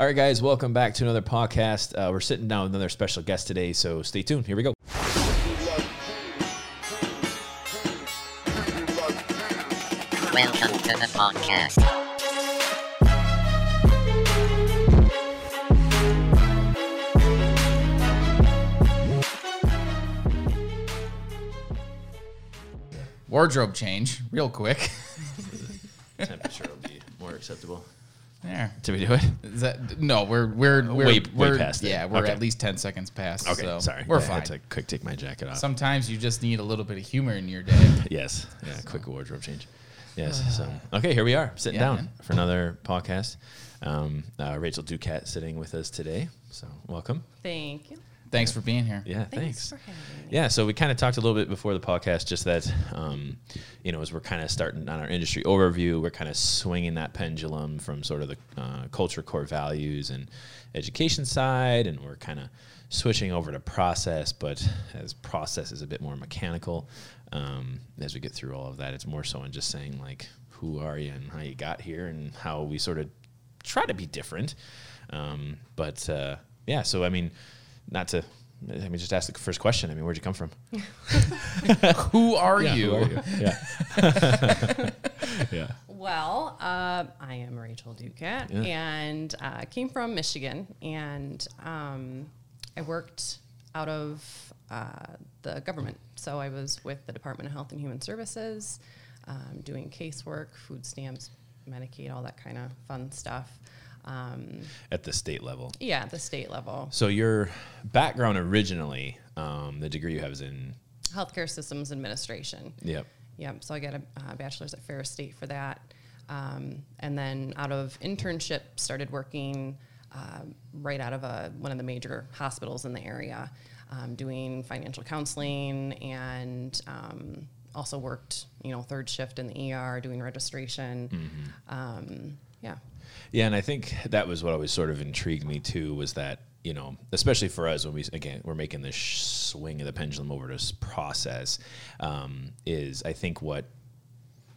All right, guys, welcome back to another podcast. Uh, we're sitting down with another special guest today, so stay tuned. Here we go. Welcome to the podcast. Wardrobe change, real quick. Temperature will be more acceptable. There. Did we do it? Is that no? We're we're we're Way- way we're, past it. Yeah, we're Okay. at least ten seconds past. Okay, so sorry. We're I fine. had to quick take my jacket off. Sometimes you just need a little bit of humor in your day. yes, yeah, quick wardrobe change. Yes. So okay, here we are sitting Yeah, down man. for another podcast. Um, uh, Rachel Ducat sitting with us today. So welcome. Thank you. Thanks for being here. Yeah, Thanks, thanks. for having me. Yeah, so we kind of talked a little bit before the podcast, just that, um, you know, as we're kind of starting on our industry overview, we're kind of swinging that pendulum from sort of the uh, culture, core values, and education side, and we're kind of switching over to process. But as process is a bit more mechanical, um, as we get through all of that, it's more so in just saying like, who are you and how you got here, and how we sort of try to be different. Um, but uh, yeah, so I mean, not to. I mean, just ask the first question. I mean, where'd you come from? Who are you? Who are you? Yeah. yeah. Well, uh, I am Rachel Ducat, Yeah. and uh, came from Michigan, and um, I worked out of uh, the government. So I was with the Department of Health and Human Services, um, doing casework, food stamps, Medicaid, all that kind of fun stuff. Um, At the state level. yeah, at the state level, So your background originally, um, the degree you have is in. healthcare systems administration. Yep. Yep. So I got a uh, bachelor's at Ferris State for that. Um, and then out of internship, started working um, right out of a, one of the major hospitals in the area, um, doing financial counseling and um, also worked, you know, third shift in the ER, doing registration. Um, yeah. Yeah, and I think that was what always sort of intrigued me too was that you know, especially for us when we again we're making this swing of the pendulum over to process, um, is I think what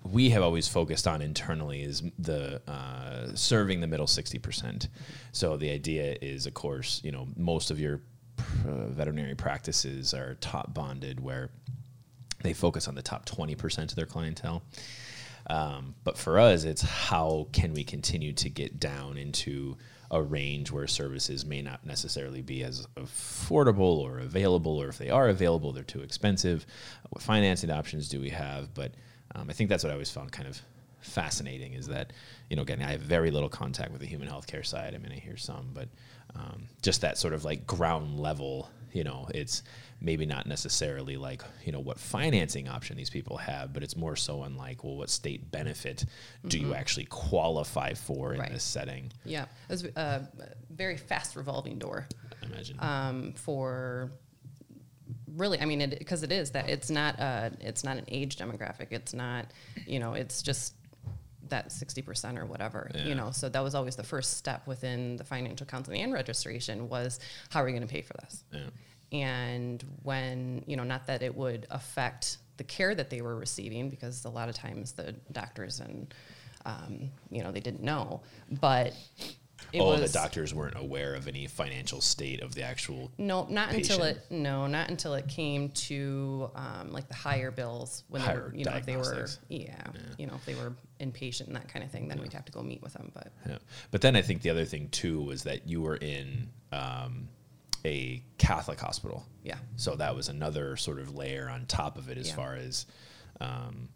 we have always focused on internally is the uh, serving the middle 60%. So the idea is, of course, you know, most of your uh, veterinary practices are top bonded where they focus on the top 20% of their clientele. Um, but for us, it's how can we continue to get down into a range where services may not necessarily be as affordable or available, or if they are available, they're too expensive. What financing options do we have? But um, I think that's what I always found kind of fascinating is that, you know, again, I have very little contact with the human healthcare side. I mean, I hear some, but um, just that sort of like ground level, you know, it's maybe not necessarily like, you know, what financing option these people have, but it's more so on like, well, what state benefit do you actually qualify for in Right. this setting? Yeah. It was a very fast revolving door. I imagine. um, for really i mean because it, is that it's not uh it's not an age demographic it's not you know it's just that 60% or whatever Yeah. you know so that was always the first step within the financial counseling and registration was how are we going to pay for this yeah. And when you know not that it would affect the care that they were receiving because a lot of times the doctors and um, you know they didn't know but it oh, was the doctors weren't aware of any financial state of the actual. no, not until it no, not until it came to um, like the higher bills when they were you know if they were diagnostics. yeah, you know if they were inpatient and that kind of thing, then we'd have to go meet with them. But Yeah. But then I think the other thing too was that you were in um, a Catholic hospital. yeah, So that was another sort of layer on top of it as Yeah. far as um,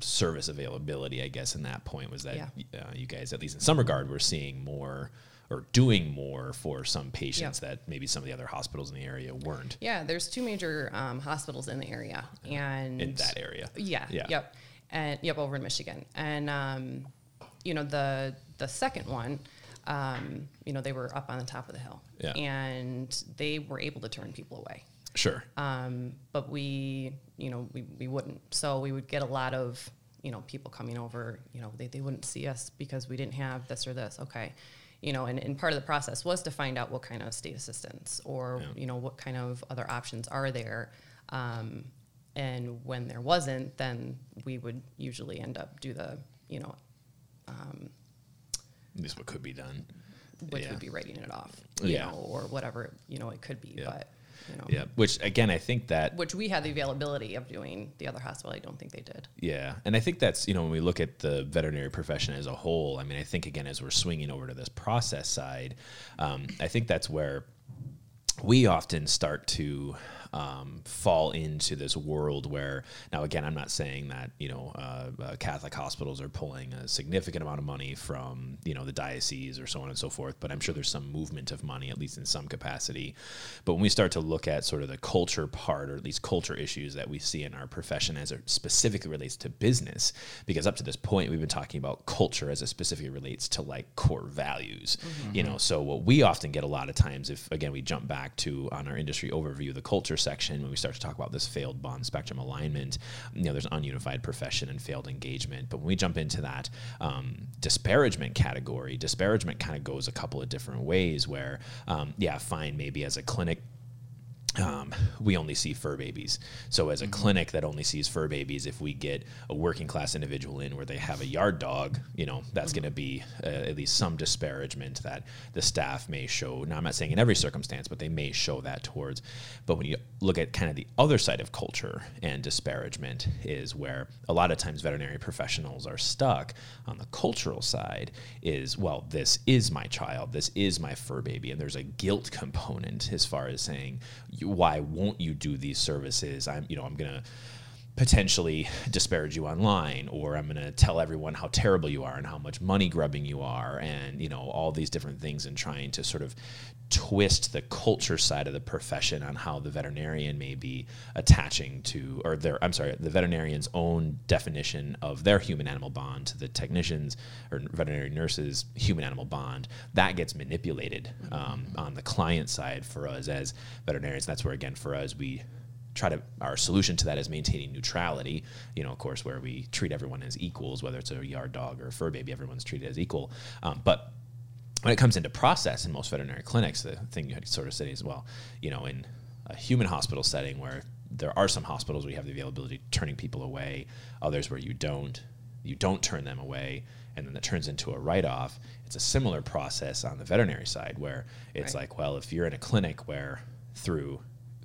service availability, I guess, in that point was that Yeah. uh, you guys, at least in some regard, were seeing more or doing more for some patients that maybe some of the other hospitals in the area weren't yeah. There's two major um, hospitals in the area, and in that area. Yeah. Yeah. Yep. And yep, over in Michigan. And um, you know, the the second one, um, you know, they were up on the top of the hill. Yeah. And they were able to turn people away. Sure. Um, but we, you know, we, we wouldn't. So we would get a lot of, you know, people coming over, you know, they, they wouldn't see us because we didn't have this or this. Okay. You know, and, and part of the process was to find out what kind of state assistance or, Yeah. you know, what kind of other options are there. Um, and when there wasn't, then we would usually end up do the, you know, At least what could be done. which Yeah. would be writing it off, you Yeah. know, or whatever you know it could be. Yeah. But you know, Yeah, which again, I think that which we had the availability of doing. The other hospital, I don't think they did. Yeah, and I think that's you know when we look at the veterinary profession as a whole. I mean, I think again as we're swinging over to this process side, um, I think that's where we often start to um, fall into this world where now again i'm not saying that you know uh, uh, catholic hospitals are pulling a significant amount of money from you know the diocese or so on and so forth but i'm sure there's some movement of money at least in some capacity. But when we start to look at sort of the culture part or at least culture issues that we see in our profession as it specifically relates to business because up to this point we've been talking about culture as it specifically relates to like core values you know. So what we often get a lot of times if again we jump back to on our industry overview the culture section when we start to talk about this failed bond spectrum alignment. You know there's ununified profession and failed engagement. But when we jump into that um, disparagement category disparagement kind of goes a couple of different ways where um, yeah fine maybe as a clinic um, we only see fur babies. So, as a clinic that only sees fur babies, if we get a working class individual in where they have a yard dog, you know, that's going to be uh, at least some disparagement that the staff may show. Now, I'm not saying in every circumstance, but they may show that towards. But when you look at kind of the other side of culture and disparagement, is where a lot of times veterinary professionals are stuck on the cultural side is, well, this is my child, this is my fur baby. And there's a guilt component as far as saying, why won't you do these services? I'm, you know, I'm gonna potentially disparage you online, or I'm gonna tell everyone how terrible you are and how much money grubbing you are, and you know all these different things, and trying to sort of twist the culture side of the profession on how the veterinarian may be attaching to, or their, I'm sorry, the veterinarian's own definition of their human animal bond to the technicians or veterinary nurses' human animal bond. That gets manipulated um, on the client side for us as veterinarians. That's where, again, for us, we try to our solution to that is maintaining neutrality you know of course where we treat everyone as equals whether it's a yard dog or a fur baby everyone's treated as equal um, but when it comes into process in most veterinary clinics, the thing you had sort of say is, well, you know, in a human hospital setting where there are some hospitals where you have the availability of turning people away, others where you don't, you don't turn them away, and then that turns into a write-off. It's a similar process on the veterinary side where it's Right. like, well, if you're in a clinic where through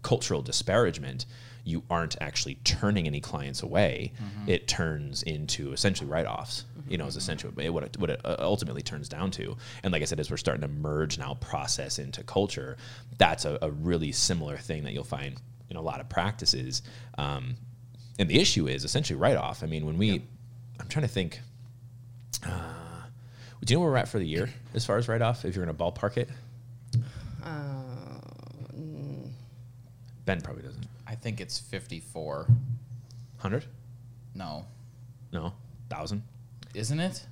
cultural disparagement, you aren't actually turning any clients away. It turns into essentially write-offs. You know, is essentially what it, what it uh, ultimately turns down to. And like I said, as we're starting to merge now process into culture, that's a, a really similar thing that you'll find in a lot of practices. Um, and the issue is essentially write-off. I mean, when we, I'm trying to think. Uh, do you know where we're at for the year as far as write-off? If you're going to ballpark it, Ben probably doesn't. I think it's 54. Hundred? No. No, thousand? Isn't it?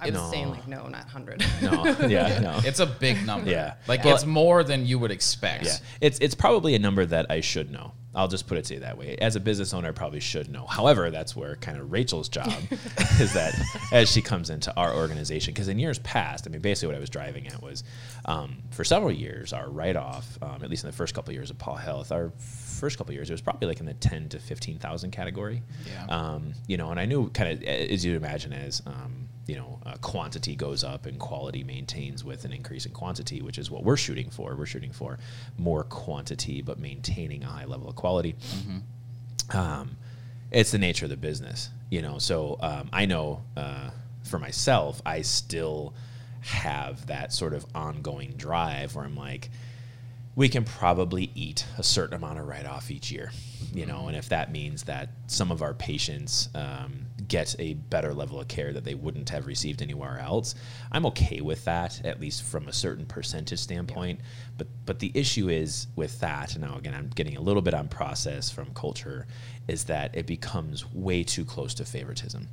I was No. saying like no, not hundred. No, yeah, no. It's a big number. Yeah. Like Well- it's more than you would expect. Yeah, it's it's probably a number that I should know. I'll just put it to you that way. As a business owner, I probably should know. However, that's where kind of Rachel's job is that as she comes into our organization, because in years past, I mean, basically what I was driving at was um, for several years, our write off, um, at least in the first couple of years of Paw Health, our first couple of years, it was probably like in the ten to fifteen thousand category. Yeah. Um, you know, and I knew kind of as you'd imagine as um, you know uh, quantity goes up and quality maintains with an increase in quantity, which is what we're shooting for. We're shooting for more quantity but maintaining a high level of quality. Um, it's the nature of the business, you know. So um, I know uh, for myself, I still have that sort of ongoing drive where I'm like, we can probably eat a certain amount of write off each year, you know, and if that means that some of our patients um, get a better level of care that they wouldn't have received anywhere else, I'm okay with that, at least from a certain percentage standpoint. But but the issue is with that, and now again, I'm getting a little bit on process from culture, is that it becomes way too close to favoritism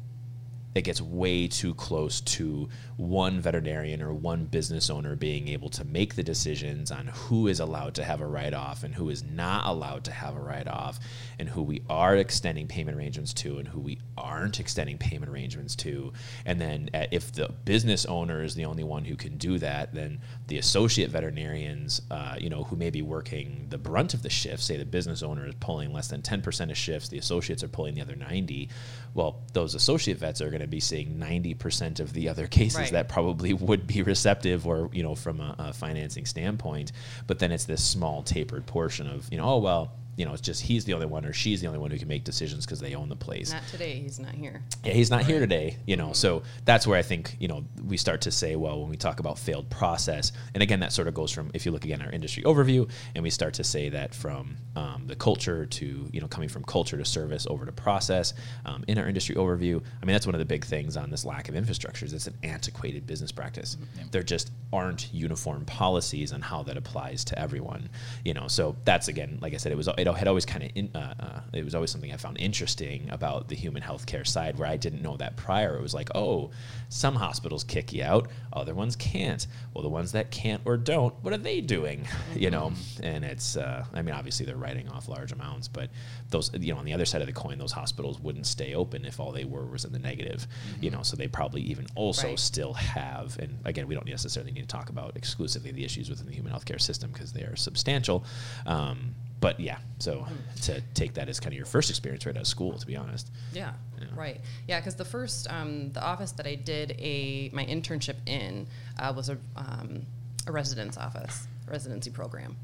it gets way too close to one veterinarian or one business owner being able to make the decisions on who is allowed to have a write off and who is not allowed to have a write off and who we are extending payment arrangements to and who we aren't extending payment arrangements to. And then uh, if the business owner is the only one who can do that, then the associate veterinarians, uh, you know, who may be working the brunt of the shift, say the business owner is pulling less than 10% of shifts, the associates are pulling the other 90. Well, those associate vets are going to to be seeing 90% of the other cases Right. that probably would be receptive or, you know, from a, a financing standpoint. But then it's this small tapered portion of, you know, oh, well, you know, it's just he's the only one or she's the only one who can make decisions because they own the place Not today. He's not here. yeah, he's not here today, you know. So that's where I think, you know, we start to say, well, when we talk about failed process, and again, that sort of goes from if you look again at our industry overview, and we start to say that from um, the culture to, you know, coming from culture to service over to process um, in our industry overview. I mean, that's one of the big things on this lack of infrastructure is it's an antiquated business practice. There just aren't uniform policies on how that applies to everyone, you know. So that's again, like I said, it was it had always kind of in, uh, uh, it was always something I found interesting about the human healthcare side where I didn't know that prior. It was like, oh, some hospitals kick you out, other ones can't. Well, the ones that can't or don't, what are they doing? You know, and it's uh, I mean, obviously they're writing off large amounts, but those you know on the other side of the coin, those hospitals wouldn't stay open if all they were was in the negative. You know, so they probably even also Right. still have. And again, we don't necessarily need to talk about exclusively the issues within the human healthcare system because they are substantial. Um, but yeah, so to take that as kind of your first experience right out of school, to be honest. Yeah, Yeah. right. Yeah, because the first um, the office that I did a my internship in uh, was a um, a residence office residency program.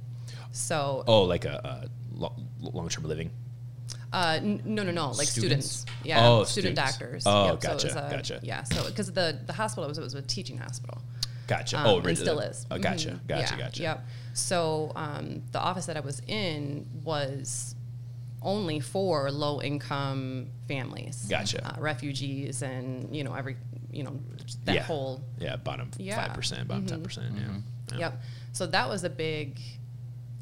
So Oh, like a, a long-term living. uh, n- no, no, no, like Students? students. Yeah, Oh, student students. doctors. Oh, so it gotcha, was a- gotcha. Yeah, so because the the hospital was it was a teaching hospital. Gotcha. Um, oh, and still is. Oh, gotcha. Mhm. Gotcha. Yeah, Gotcha. Yep. So um, the office that I was in was only for low income families. Gotcha. Uh, refugees and you know every you know that Yeah. whole Yeah, bottom Yeah. five percent, bottom 10 percent. Yeah. yeah. Yep. So that was a big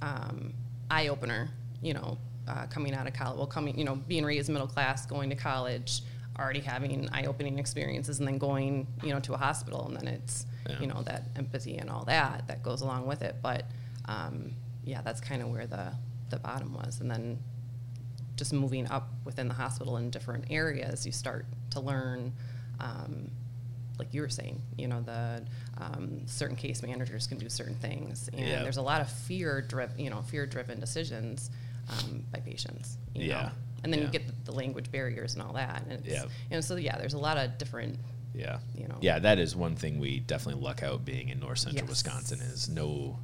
um, eye opener, you know, uh, coming out of college. Well, coming, you know, being raised middle class, going to college, already having eye opening experiences, and then going, you know, to a hospital, and then it's, Yeah. you know, that empathy and all that that goes along with it. But um, yeah, that's kind of where the the bottom was, and then just moving up within the hospital in different areas, you start to learn. Um, like you were saying, you know, the um, certain case managers can do certain things, and Yeah. there's a lot of fear driven, you know, fear driven decisions um, by patients. Yeah. Know? And then Yeah. you get the, the language barriers and all that. And it's, Yeah. You know, so yeah, there's a lot of different. Yeah. You know. Yeah, that is one thing we definitely luck out being in north central Yes. Wisconsin is no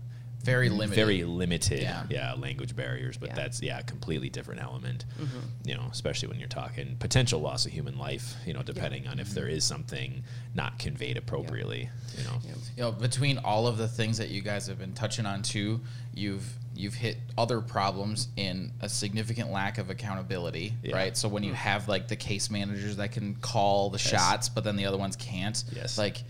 Very limited. very limited yeah. Yeah. language barriers but Yeah. that's yeah a completely different element Mm-hmm. you know especially when you're talking potential loss of human life you know depending on if there is something not conveyed appropriately you know you know, you know between all of the things that you guys have been touching on too you've you've hit other problems in a significant lack of accountability Yeah. right so when you hmm. have like the case managers that can call the shots but then the other ones can't Yes. like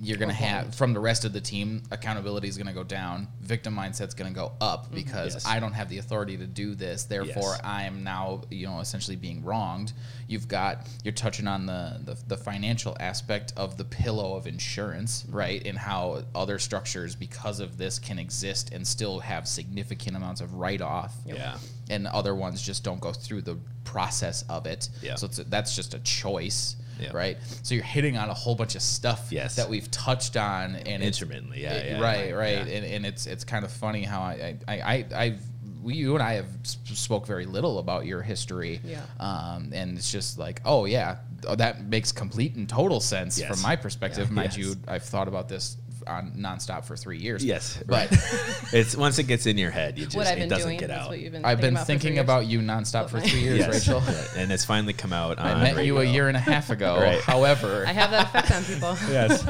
you're gonna have from the rest of the team accountability is gonna go down. Victim mindset's gonna go up mm-hmm. because Yes. i don't have the authority to do this. Therefore Yes. i am now you know essentially being wronged. You've got you're touching on the, the the financial aspect of the pillow of insurance right? And how other structures because of this can exist and still have significant amounts of write-off. Yeah. And other ones just don't go through the process of it. Yeah. so it's that's just a choice Yeah. right so you're hitting on a whole bunch of stuff Yes. that we've touched on and intermittently yeah, it- yeah right, yeah. right, Yeah. and, and it's it's kind of funny how I I I I've we, you and I have spoke very little about your history, Yeah. um, and it's just like, oh yeah, that makes complete and total sense Yes. from my perspective. Yeah. Mind Yes. you, I've thought about this on nonstop for three years. yes but it's once it gets in your head you just I've it been doesn't doing. get out been. I've been for three thinking about you nonstop for three years, Yes. Rachel. Right. and it's finally come out I on met you a year and a half ago. Right. However, I have that effect on people. yes.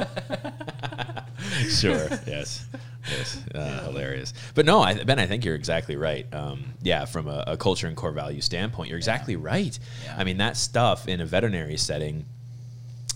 sure. Yes. Yes. Uh, hilarious. But no, I, Ben, I think you're exactly right. Um, yeah, from a, a culture and core value standpoint, you're exactly right. Yeah. I mean, that stuff in a veterinary setting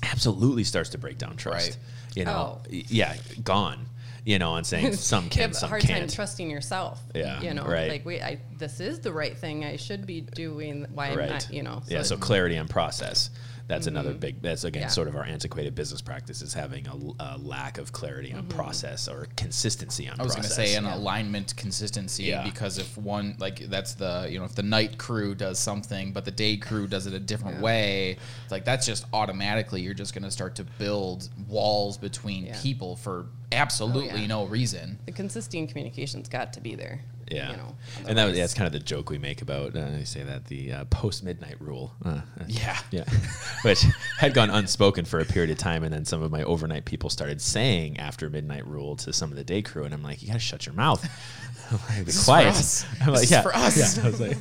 absolutely starts to break down trust. Right. You know, Oh. yeah, gone. You know, and saying some you can, a some hard time can't. trusting yourself. Yeah, You know, right. like we, I, this is the right thing. I should be doing. Why I'm Right. not, you know. yeah. So clarity on process. That's another Mm-hmm. big. That's again Yeah. sort of our antiquated business practice is having a lack of clarity on process or consistency on. Process. I was going to say an Yeah. alignment consistency Yeah. because if one like that's the you know if the night crew does something but the day crew does it a different Yeah. way, like that's just automatically you're just going to start to build walls between Yeah. people for absolutely Oh, yeah. no reason. The consistency in communication's got to be there. Yeah, You know, and that was, yeah, that's kind of the joke we make about. Uh, I say that the uh, post midnight rule. Uh, Yeah. yeah, which had gone unspoken for a period of time, and then some of my overnight people started saying after midnight rule to some of the day crew, and I'm like, you gotta shut your mouth. I'm like, Be quiet. for us. I'm like, yeah, for us." yeah. I was like,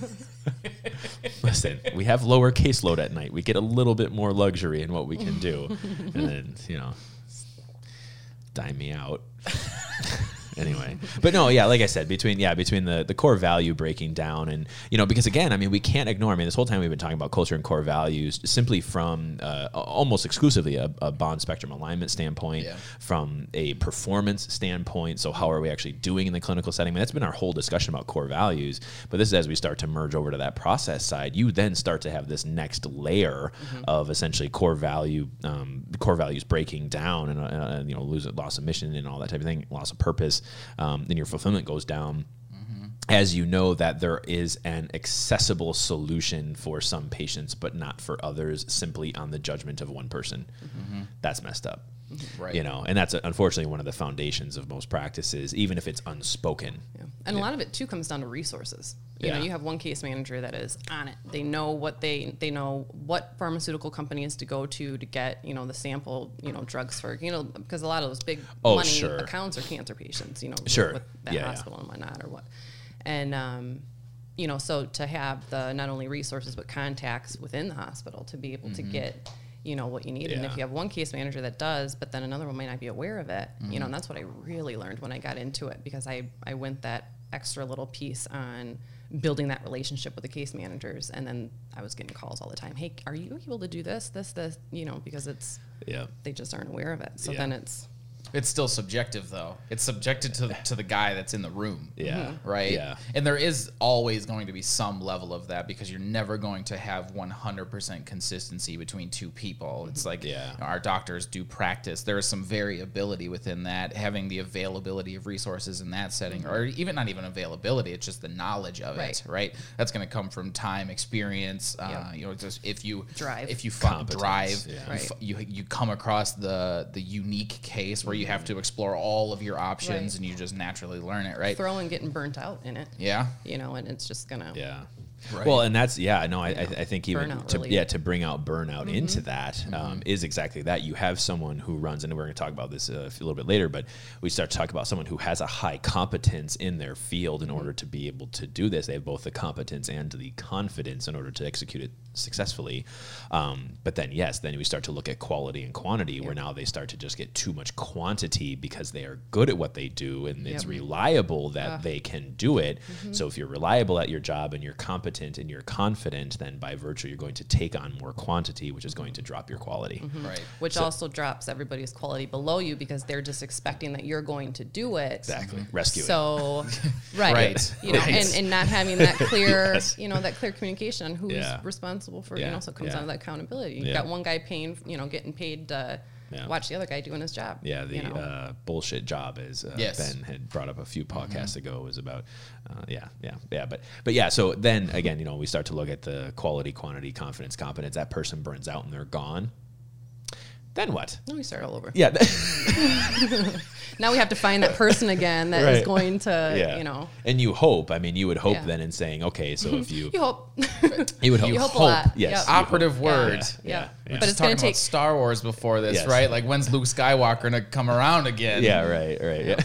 listen, we have lower caseload at night. We get a little bit more luxury in what we can do, and then you know, dime me out. Anyway. But no yeah like i said between yeah between the the core value breaking down and you know because again i mean we can't ignore i mean this whole time we've been talking about culture and core values simply from uh, almost exclusively a, a bond spectrum alignment standpoint Yeah. from a performance standpoint. So how are we actually doing in the clinical setting? I mean, that's been our whole discussion about core values. But this is as we start to merge over to that process side you then start to have this next layer of essentially core value um, core values breaking down and, uh, and you know lose loss of mission and all that type of thing loss of purpose um, then your fulfillment goes down as you know that there is an accessible solution for some patients but not for others simply on the judgment of one person that's messed up Right. you know and that's uh, unfortunately one of the foundations of most practices even if it's unspoken Yeah. And a lot of it too comes down to resources. You Yeah. know, you have one case manager that is on it. They know what they they know what pharmaceutical companies to go to to get you know the sample you know drugs for you know because a lot of those big Oh, money sure. accounts are cancer patients. You know, Sure. with that Yeah, yeah. hospital and whatnot or what, and um, you know, so to have the not only resources but contacts within the hospital to be able to get you know what you need and Mm-hmm. If you have one case manager that does but then another one may not be aware of it you Mm-hmm. know and that's what i really learned when i got into it because i i went that extra little piece on building that relationship with the case managers and then i was getting calls all the time hey are you able to do this this this you know because it's yeah they just aren't aware of it so Yeah. then it's It's still subjective though. It's subjected to to the guy that's in the room. Yeah. Right. Yeah. And there is always going to be some level of that because you're never going to have 100% consistency between two people. It's like Yeah. you know, our doctors do practice. There is some variability within that. Having the availability of resources in that setting, or even not even availability, it's just the knowledge of Right. it. Right. That's going to come from time, experience. Uh, You know, just if you Drive. if you find drive, yeah. you Right. f- you you come across the the unique case where you have to explore all of your options Right. and you just naturally learn it, right? throwing getting burnt out in it Yeah. you know and it's just gonna Yeah. Right. Well, and that's yeah. No, I, I I think even Burnout to related. yeah to bring out burnout Mm-hmm. into that um, is exactly that. You have someone who runs, and we're going to talk about this uh, a little bit later. But we start to talk about someone who has a high competence in their field Mm-hmm. in order to be able to do this. They have both the competence and the confidence in order to execute it successfully. Um, but then yes, then we start to look at quality and quantity, where now they start to just get too much quantity because they are good at what they do and it's reliable that Ah. they can do it. Mm-hmm. So if you're reliable at your job and you're competent and you're confident, then by virtue you're going to take on more quantity, which is going to drop your quality. Mm-hmm. Right. which also drops everybody's quality below you because they're just expecting that you're going to do it Exactly. Rescue it. so right, Right. you know Right. and, and not having that clear Yes. you know that clear communication on who's Yeah. responsible for you Yeah, know so it comes yeah. down to that accountability you've Yeah. got one guy paying you know getting paid to Yeah. watch the other guy doing his job Yeah, the you know? uh, bullshit job, as uh, Yes. Ben had brought up a few Mm-hmm. podcasts ago, was about. Uh, yeah, yeah, yeah. But but yeah. So then again, you know, we start to look at the quality, quantity, confidence, competence. That person burns out and they're gone. Then what? no we start all over Yeah. now we have to find that person again that is Right. going to yeah. you know And you hope. I mean, you would hope Yeah. then in saying, okay, so if you you hope you would hope, You hope a lot. yes, Yep. Operative hope. word. Yeah, yeah, yeah. But but it's it's going talking to take about Star Wars before this, Yes. right? Like when's Luke Skywalker gonna come around again? Yeah, right, right. Yeah.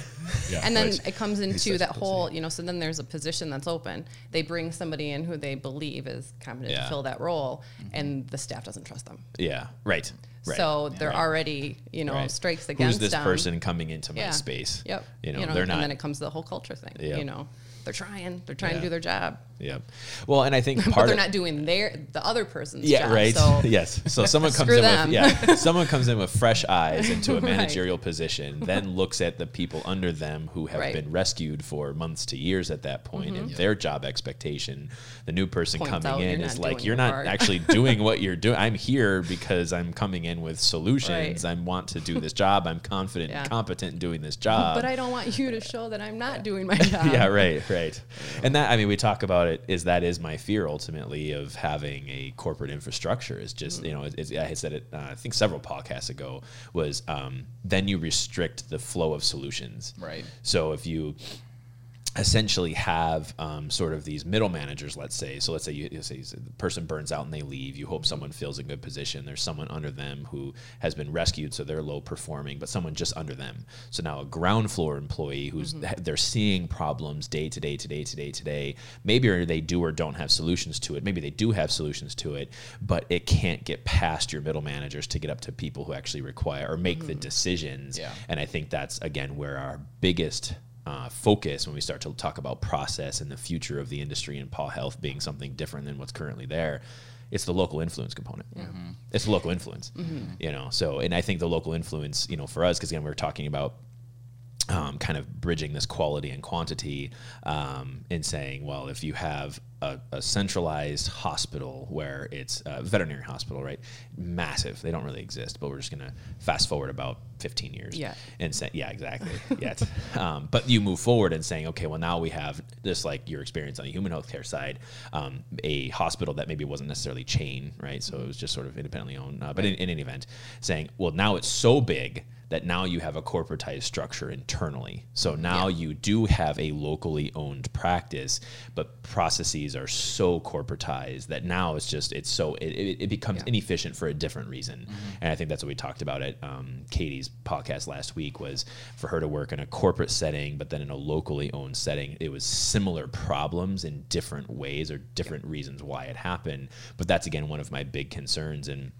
yeah. and then Which- it comes into that whole, you know, so then there's a position that's open. They bring somebody in who they believe is competent Yeah. to fill that role, mm-hmm. and the staff doesn't trust them. Yeah, right. Right. So they're right. already, you know, Right. strikes Who's against this them. person coming into my Yeah. space? Yep. You know, they're not. And then it comes to the whole culture thing. Yep. You know, they're trying, they're trying Yeah. to do their job, Yep. Well, and I think but they're not doing their the other person's yeah, job. right. So yes. So someone comes in them. with yeah, someone comes in with fresh eyes into a Right. managerial position, then looks at the people under them who have Right. Mm-hmm. been rescued for months to years at that point point and their job expectation. The new person Points coming out in is like, you're not part." actually doing what you're doing. I'm here because I'm coming in with solutions. Right. I want to do this job. I'm confident Yeah. and competent in doing this job. but I don't want you to show that I'm not doing my job. yeah, right, right. And that I mean, we talk about about it is that is my fear ultimately of having a corporate infrastructure is just Mm-hmm. you know it's, I said it uh, I think several podcasts ago was um, then you restrict the flow of solutions Right. so if you essentially have um, sort of these middle managers, let's say. So let's say you, say the person burns out and they leave. You hope someone fills a good position. There's someone under them who has been rescued, so they're low performing, but someone just under them. So now a ground floor employee who's they're seeing problems day to day to day to day to day. Maybe they do or don't have solutions to it. Maybe they do have solutions to it, but it can't get past your middle managers to get up to people who actually require or make the decisions. Yeah. And I think that's again where our biggest uh, focus when we start to talk about process and the future of the industry and paw health being something different than what's currently there. It's the local influence component. It's the local influence, you know. So, and I think the local influence, you know, for us, because again, we we're talking about um, kind of bridging this quality and quantity um, and saying, well, if you have a, a centralized hospital where it's a veterinary hospital, right? Massive. They don't really exist, but we're just going to fast forward about 15 years. Yeah. And say, yeah, exactly. Yet. Um, but you move forward and saying, okay, well, now we have this like your experience on the human healthcare side, um, a hospital that maybe wasn't necessarily chain, right? So it was just sort of independently owned. Uh, but in, in any event, saying, well, now it's so big that now you have a corporatized structure internally. So now you do have a locally owned practice, but processes are so corporatized that now it's just it's so it, it, it becomes Yeah. inefficient for a different reason. And I think that's what we talked about at um, Katie's podcast last week was for her to work in a corporate setting, but then in a locally owned setting, it was similar problems in different ways or different reasons why it happened. But that's again one of my big concerns and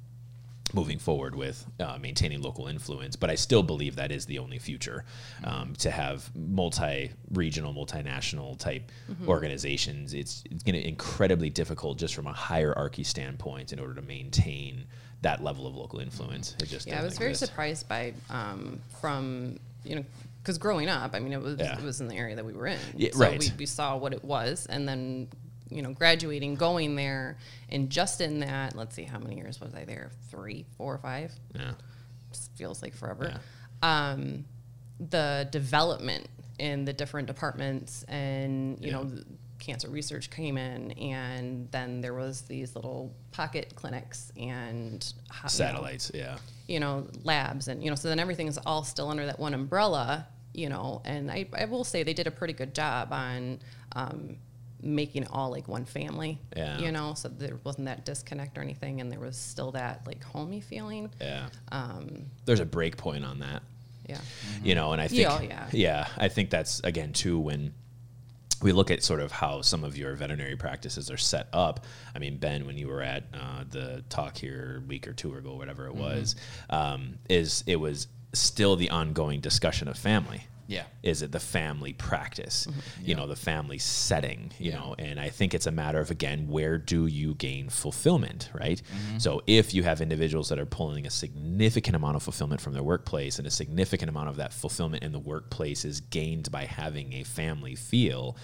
moving forward with uh, maintaining local influence. But I still believe that is the only future um, to have multi-regional, multinational type organizations. It's, it's going to incredibly difficult just from a hierarchy standpoint in order to maintain that level of local influence. It just Yeah, I was very surprised by um, from you know because growing up, I mean, it was Yeah. it was in the area that we were in, Yeah, so right. we, we saw what it was, and then you know graduating, going there, and just in that, let's see, how many years was I there? Three, four, five? Yeah. Just feels like forever. Um, the development in the different departments, and you Yeah. know. Cancer research came in, and then there was these little pocket clinics and ho- you know, Satellites. Yeah. you know, labs and, you know, so then everything is all still under that one umbrella, you know, and I, I will say they did a pretty good job on um, making it all like one family, Yeah. you know, so there wasn't that disconnect or anything and there was still that like homey feeling. Yeah. Um, There's a break point on that. yeah. you know and i think Yeah, yeah, yeah. i think that's again too when we look at sort of how some of your veterinary practices are set up. I mean, Ben, when you were at uh, the talk here a week or two ago, whatever it was, um, is it was still the ongoing discussion of family. Yeah. Is it the family practice? You know, the family setting, you Yeah. know, and I think it's a matter of, again, where do you gain fulfillment, right? Mm-hmm. So if you have individuals that are pulling a significant amount of fulfillment from their workplace and a significant amount of that fulfillment in the workplace is gained by having a family feel,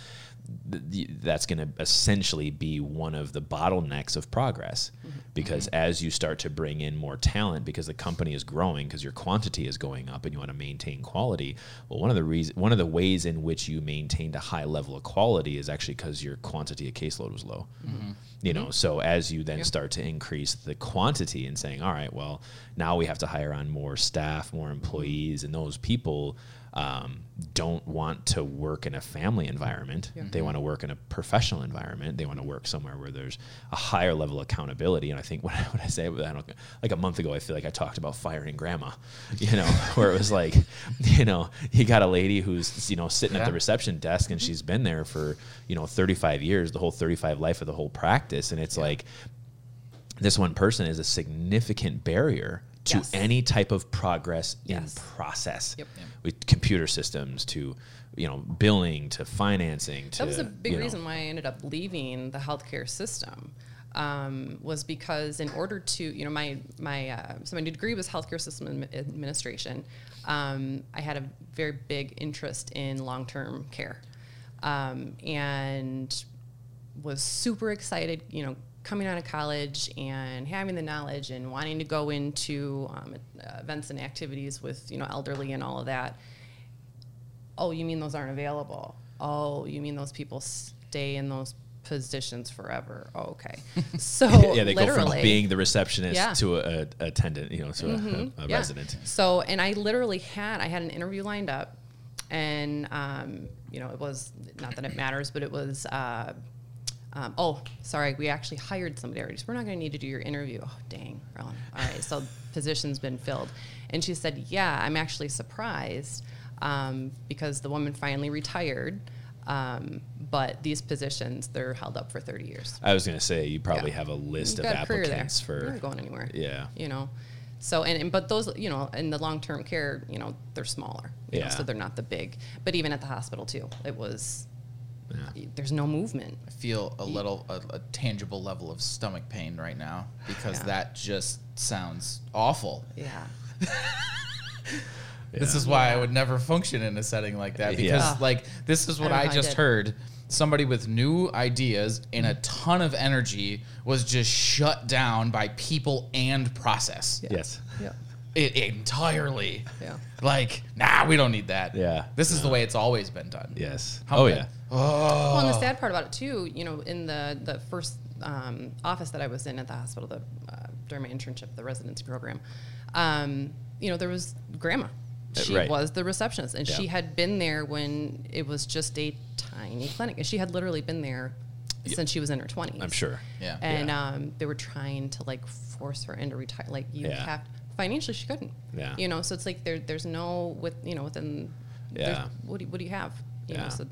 that's going to essentially be one of the bottlenecks of progress. Mm-hmm. Because mm-hmm. as you start to bring in more talent because the company is growing because your quantity is going up and you want to maintain quality well one of the reasons one of the ways in which you maintained a high level of quality is actually because your quantity of caseload was low. Mm-hmm. You know so as you then start to increase the quantity and saying all right well now we have to hire on more staff more employees and those people um, don't want to work in a family environment. They want to work in a professional environment. They want to work somewhere where there's a higher level of accountability. And I think when I, when I say, I don't, like a month ago, I feel like I talked about firing grandma, you know, where it was like, you know, you got a lady who's, you know, sitting at the reception desk and she's been there for, you know, 35 years, the whole 35 life of the whole practice. And it's like, this one person is a significant barrier to Yes. any type of progress Yes. in process Yep. with computer systems to you know billing to financing to That was a big you know- reason why I ended up leaving the healthcare system. Um, was because in order to, you know, my my uh, so my degree was healthcare system administration. Um, I had a very big interest in long term care, um, and was super excited, you know, coming out of college and having the knowledge and wanting to go into um, events and activities with, you know, elderly and all of that. Oh, you mean those aren't available? Oh, you mean those people stay in those positions forever. Oh, okay. So yeah, they go from being the receptionist Yeah. to a, a attendant, you know, to a, a, a Mm-hmm. Yeah. resident. So, and I literally had, I had an interview lined up, and, um, you know, it was, not that it matters, but it was, uh, um, oh, sorry, we actually hired somebody already. So we're not going to need to do your interview. Oh, dang. All right. So, position's been filled. And she said, Yeah, I'm actually surprised um, because the woman finally retired. Um, but these positions, they're held up for 30 years. I was going to say, you probably Yeah. have a list You've of got a there. applicants You're for. not going anywhere. Yeah. You know, so and, and but those you know in the long term care you know they're smaller. You know, Yeah. so they're not the big. But even at the hospital too, it was. There's no movement. I feel a little a, a tangible level of stomach pain right now because Yeah. that just sounds awful. Yeah. This is why I would never function in a setting like that because Yeah. like this is what I, I just did. heard. Somebody with new ideas and a ton of energy was just shut down by people and process. Yes. Yeah. It entirely. Yeah. Like, nah, we don't need that. Yeah. This is the way it's always been done. Yes. How oh, bad? Yeah. Well, and the sad part about it too, you know, in the the first um, office that I was in at the hospital, the uh, during my internship, the residency program, um, you know, there was grandma. Uh, She right. was the receptionist, and she had been there when it was just a tiny clinic, and she had literally been there since she was in her twenties. I'm sure. Yeah. And Yeah. um, they were trying to like force her into retire. Like you Yeah. have financially, she couldn't. Yeah. You know, so it's like there, there's no with you know within. Yeah. What do you, what do you have? You Yeah. know, so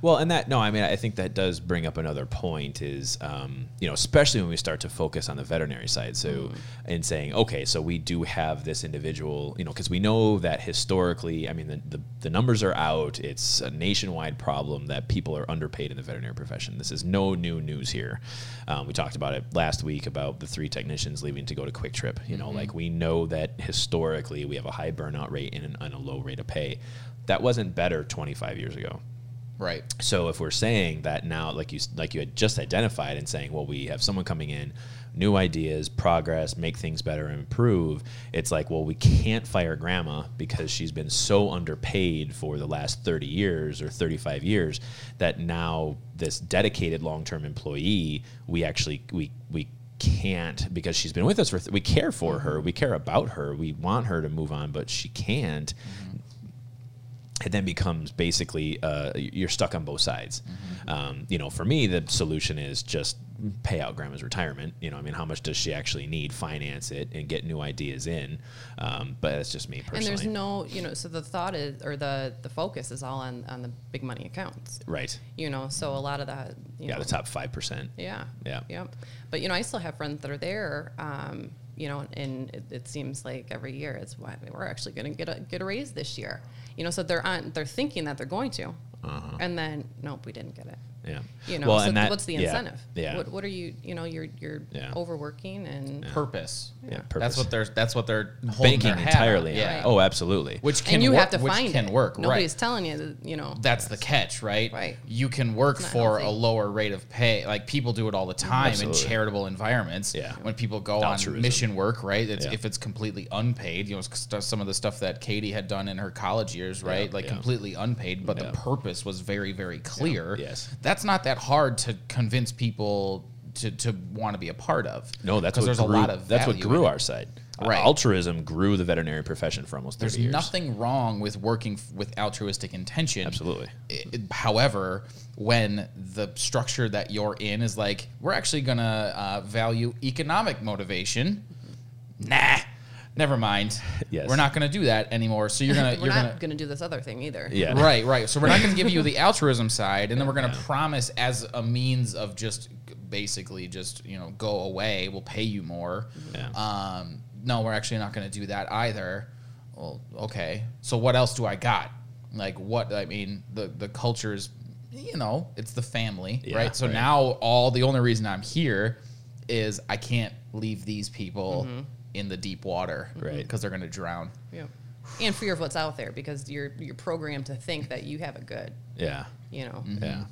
Well, and that no, I mean, I think that does bring up another point. Is um, you know, especially when we start to focus on the veterinary side. So, in saying, okay, so we do have this individual, you know, because we know that historically, I mean, the, the the numbers are out. It's a nationwide problem that people are underpaid in the veterinary profession. This is no new news here. Um, we talked about it last week about the three technicians leaving to go to Kwik Trip. You know, like we know that historically we have a high burnout rate and, an, and a low rate of pay. That wasn't better 25 years ago. Right. So if we're saying that now, like you like you had just identified, and saying, well, we have someone coming in, new ideas, progress, make things better, improve. It's like, well, we can't fire grandma because she's been so underpaid for the last 30 years or 35 years that now this dedicated long-term employee, we actually we we can't because she's been with us for th- we care for her we care about her we want her to move on but she can't mm-hmm. It then becomes basically uh, you're stuck on both sides. Um, you know, for me, the solution is just pay out grandma's retirement. You know, I mean, how much does she actually need? Finance it and get new ideas in. Um, but that's just me personally. And there's no, you know, so the thought is, or the the focus is all on on the big money accounts. right. You know, so a lot of that. You Yeah, know, the top five percent. Yeah. Yeah. Yep. But you know, I still have friends that are there. Um, you know, and it, it seems like every year it's why we're actually going to get a get a raise this year. You know, so they're on they're thinking that they're going to, uh-huh. and then nope, we didn't get it. Yeah. You know. Well, so and that- what's the incentive? Yeah. What, what are you? You know, you're you're Yeah. overworking and Purpose. yeah. That's purpose. what they're. That's what they're banking their entirely. on. Yeah. Oh, absolutely. Which can and you work, have to which find can it. work. Nobody's right. telling you that. You know. That's the catch, right? Right. You can work not for a lower rate of pay. Like people do it all the time Absolutely. in charitable environments. Yeah. When people go Altruism. on mission work, right? It's, Yeah. If it's completely unpaid, you know, some of the stuff that Katie had done in her college years, right? like yeah. completely unpaid, but Yeah. the purpose was very, very clear. Yes. That's not that hard to convince people to, to want to be a part of. no, that's what there's grew, a lot of that's what grew our side. Right. Altruism grew the veterinary profession for almost 30 There's years. nothing wrong with working f- with altruistic intention. Absolutely. I- however, when the structure that you're in is like, we're actually going to uh, value economic motivation, nah, never mind. Yes. We're not going to do that anymore. So you're going to, we're you're not going to. do this other thing either. Yeah. Right, right. So we're not going to give you the altruism side, and then we're going to promise as a means of just basically just you know go away. We'll pay you more. Yeah. Um, no, we're actually not going to do that either. Well, okay. So what else do I got? Like what? I mean, the the culture is, you know, it's the family, Yeah, right? So right. now all the only reason I'm here is I can't leave these people in the deep water, Right. Because they're going to drown. Yeah. And fear of what's out there because you're you're programmed to think that you have it good. Yeah. You know. Yeah.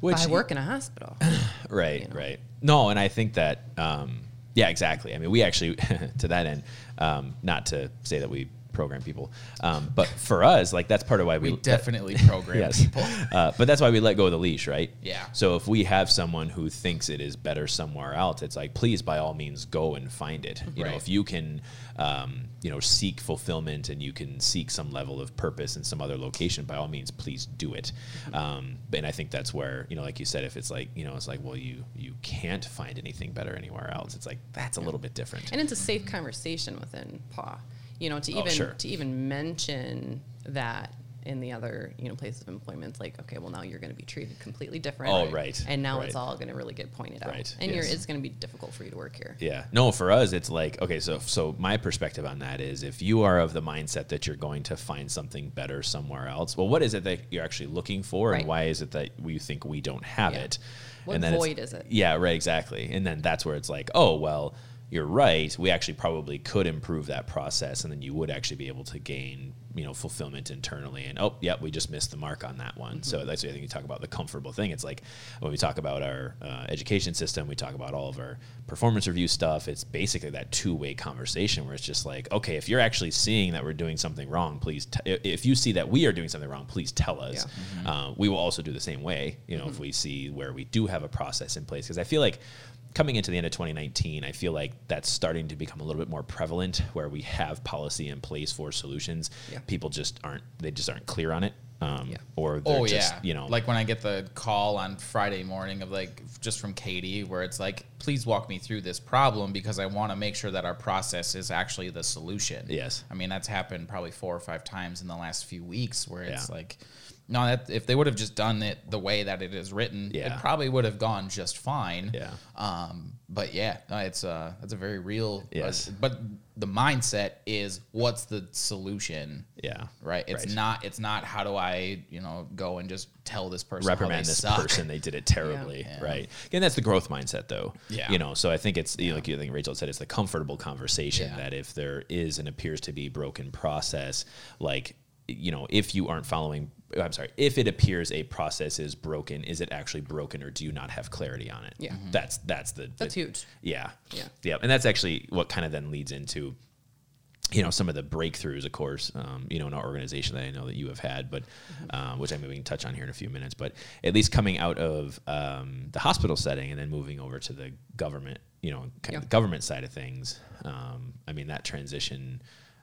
Which I work in a hospital. Right, you know? right. No, and I think that, um, yeah, exactly. I mean, we actually, to that end, um, not to say that we program people. Um, but for us, like that's part of why we, We definitely program yes. people. Uh, but that's why we let go of the leash, right? Yeah. So if we have someone who thinks it is better somewhere else, it's like, please, by all means, go and find it. You know, if you can, um, you know, seek fulfillment and you can seek some level of purpose in some other location, by all means, please do it. Um, and I think that's where, you know, like you said, if it's like, you know, it's like, well, you you can't find anything better anywhere else. It's like that's a little bit different. and it's a safe conversation within PAW. You know, to Oh, even sure. to even mention that in the other you know places of employment, it's like okay, well now you're going to be treated completely different. Oh, right, And now right. it's all going to really get pointed out. Right, And you're, yes. it's going to be difficult for you to work here. Yeah. No, for us, it's like okay. So, so my perspective on that is, if you are of the mindset that you're going to find something better somewhere else, well, what is it that you're actually looking for, and why is it that we think we don't have Yeah. it? What and then void is it? Yeah, right. Exactly. And then that's where it's like, oh well, you're right. We actually probably could improve that process, and then you would actually be able to gain, you know, fulfillment internally. And oh, yep, we just missed the mark on that one. Mm-hmm. So that's why I think you talk about the comfortable thing. It's like when we talk about our uh, education system, we talk about all of our performance review stuff. It's basically that two way conversation where it's just like, okay, if you're actually seeing that we're doing something wrong, please. T- if you see that we are doing something wrong, please tell us. Yeah. Uh, we will also do the same way. You know, if we see where we do have a process in place, because I feel like coming into the end of 2019, I feel like that's starting to become a little bit more prevalent, where we have policy in place for solutions. Yeah. People just aren't they just aren't clear on it, um, Yeah. or they're Oh just yeah, you know like when I get the call on Friday morning of like just from Katie, where it's like, please walk me through this problem because I want to make sure that our process is actually the solution. Yes. I mean that's happened probably four or five times in the last few weeks where it's Yeah. like, no, that if they would have just done it the way that it is written, Yeah. it probably would have gone just fine. Yeah. Um, but yeah, no, it's uh, that's a very real. Yes. but the mindset is what's the solution? yeah right it's Right. not it's not how do i you know go and just tell this person reprimand this suck. person they did it terribly Yeah. right again that's the growth mindset though Yeah. you know so i think it's you know, like you think rachel said it's the comfortable conversation Yeah. that if there is and appears to be broken process like you know if you aren't following i'm sorry if it appears a process is broken is it actually broken or do you not have clarity on it Yeah. Mm-hmm. Mhm. that's that's the That's the- huge. yeah Yeah. yeah and that's actually what kind of then leads into you know some of the breakthroughs of course um, you know in our organization that i know that you have had but um, which i maybe we can touch on here in a few minutes but at least coming out of um, the hospital setting and then moving over to the government you know kind of the government side of things um, i mean that transition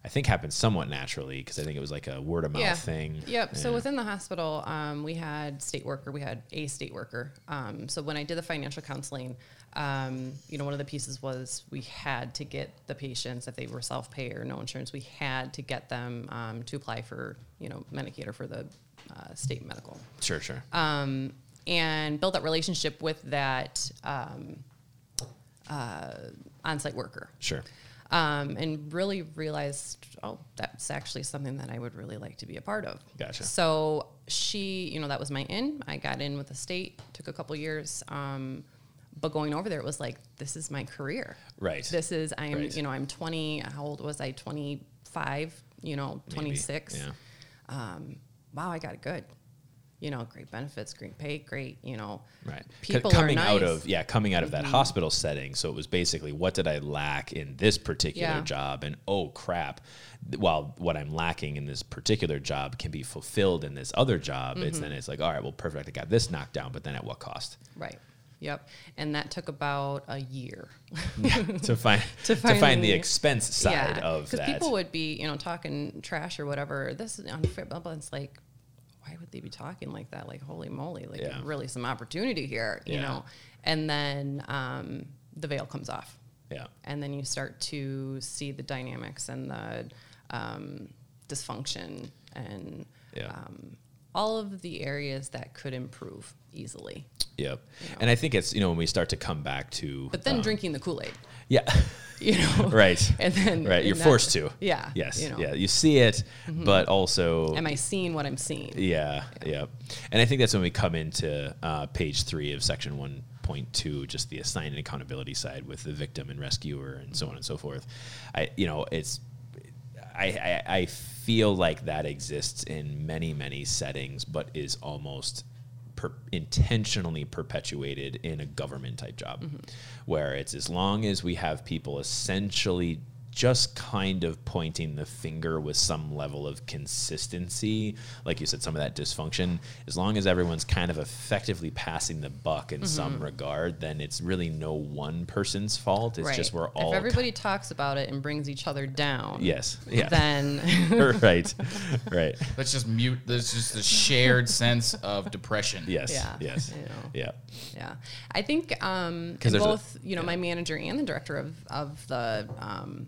i think happened somewhat naturally because i think it was like a word of mouth thing Yep. So within the hospital, um, we had state worker. We had a state worker. Um, so when I did the financial counseling, um, you know, one of the pieces was we had to get the patients, if they were self-pay or no insurance, we had to get them um, to apply for, you know, Medicaid or for the uh, state medical sure sure um, and build that relationship with that um, uh, on-site worker sure um, and really realized, oh, that's actually something that I would really like to be a part of. Gotcha. So she, you know, that was my in. I got in with the state. Took a couple years, um, but going over there, it was like, this is my career. right This is I'm, Right. you know, I'm 20. How old was I? 25. You know, Maybe. 26. yeah Um, wow, I got it good. You know, great benefits, great pay, great. You know, Right. People coming are out of yeah, coming out of that hospital setting. So it was basically what did I lack in this particular Yeah. job and oh crap, while what I'm lacking in this particular job can be fulfilled in this other job, it's Mm-hmm. then it's like all right, well perfect, I got this knocked down, but then at what cost? right. Yep. And that took about a year. to find to, To find the expense side of that. Because people would be, you know, talking trash or whatever. This is unfair, blah, blah. It's like, why would they be talking like that? Like, holy moly, like Yeah. really some opportunity here, you Yeah. know? And then um, the veil comes off. yeah. And then you start to see the dynamics and the um, dysfunction and Yeah. um, all of the areas that could improve easily. Yep. You know. And I think it's you know when we start to come back to But then um, drinking the Kool Aid, yeah. you know? right. And then right. You're forced to. Yeah. Yes. You know, Yeah. You see it, but also am I seeing what I'm seeing? Yeah, yeah, And I think that's when we come into uh, page three of section 1.2, just the assign and accountability side with the victim and rescuer and so on and so forth. I, you know, it's, I, I, I feel like that exists in many, many settings, but is almost per, intentionally perpetuated in a government type job, mm-hmm. where it's as long as we have people essentially just kind of pointing the finger with some level of consistency, like you said, some of that dysfunction, as long as everyone's kind of effectively passing the buck in some regard, then it's really no one person's fault. It's just we're all If everybody talks about it and brings each other down, yes, yeah, then right, right, Let's just mute. There's just a shared sense of depression. yes, Yeah, yes, yeah, Yeah, I think um, 'Cause there's a- both you know yeah. my manager and the director of of the um,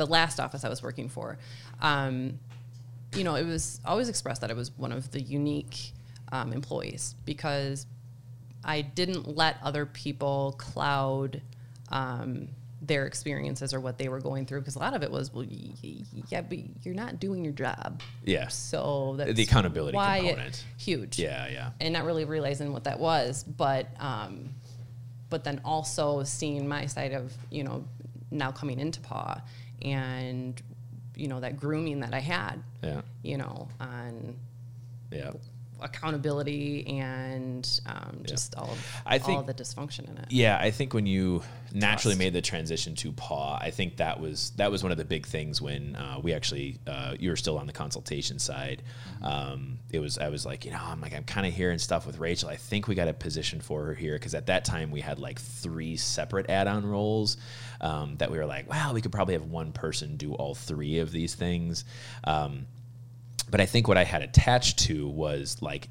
the last office I was working for, um, you know, it was always expressed that I was one of the unique um, employees because I didn't let other people cloud. Um, their experiences or what they were going through because a lot of it was well y- y- yeah but you're not doing your job yeah, so that's the accountability component. huge yeah, yeah, and not really realizing what that was but um, but then also seeing my side of you know now coming into paw and you know that grooming that i had yeah, you know on yeah. Accountability and um, just all of I all think- of the dysfunction in it Yeah, I think when you naturally Trust. made the transition to paw, I think that was that was one of the big things when uh, we actually uh, you were still on the consultation side. Um, it was I was like you know I'm like I'm kind of hearing stuff with Rachel. I think we got a position for her here because at that time we had like three separate add-on roles um, that we were like, wow, we could probably have one person do all three of these things. Um, but I think what I had attached to was like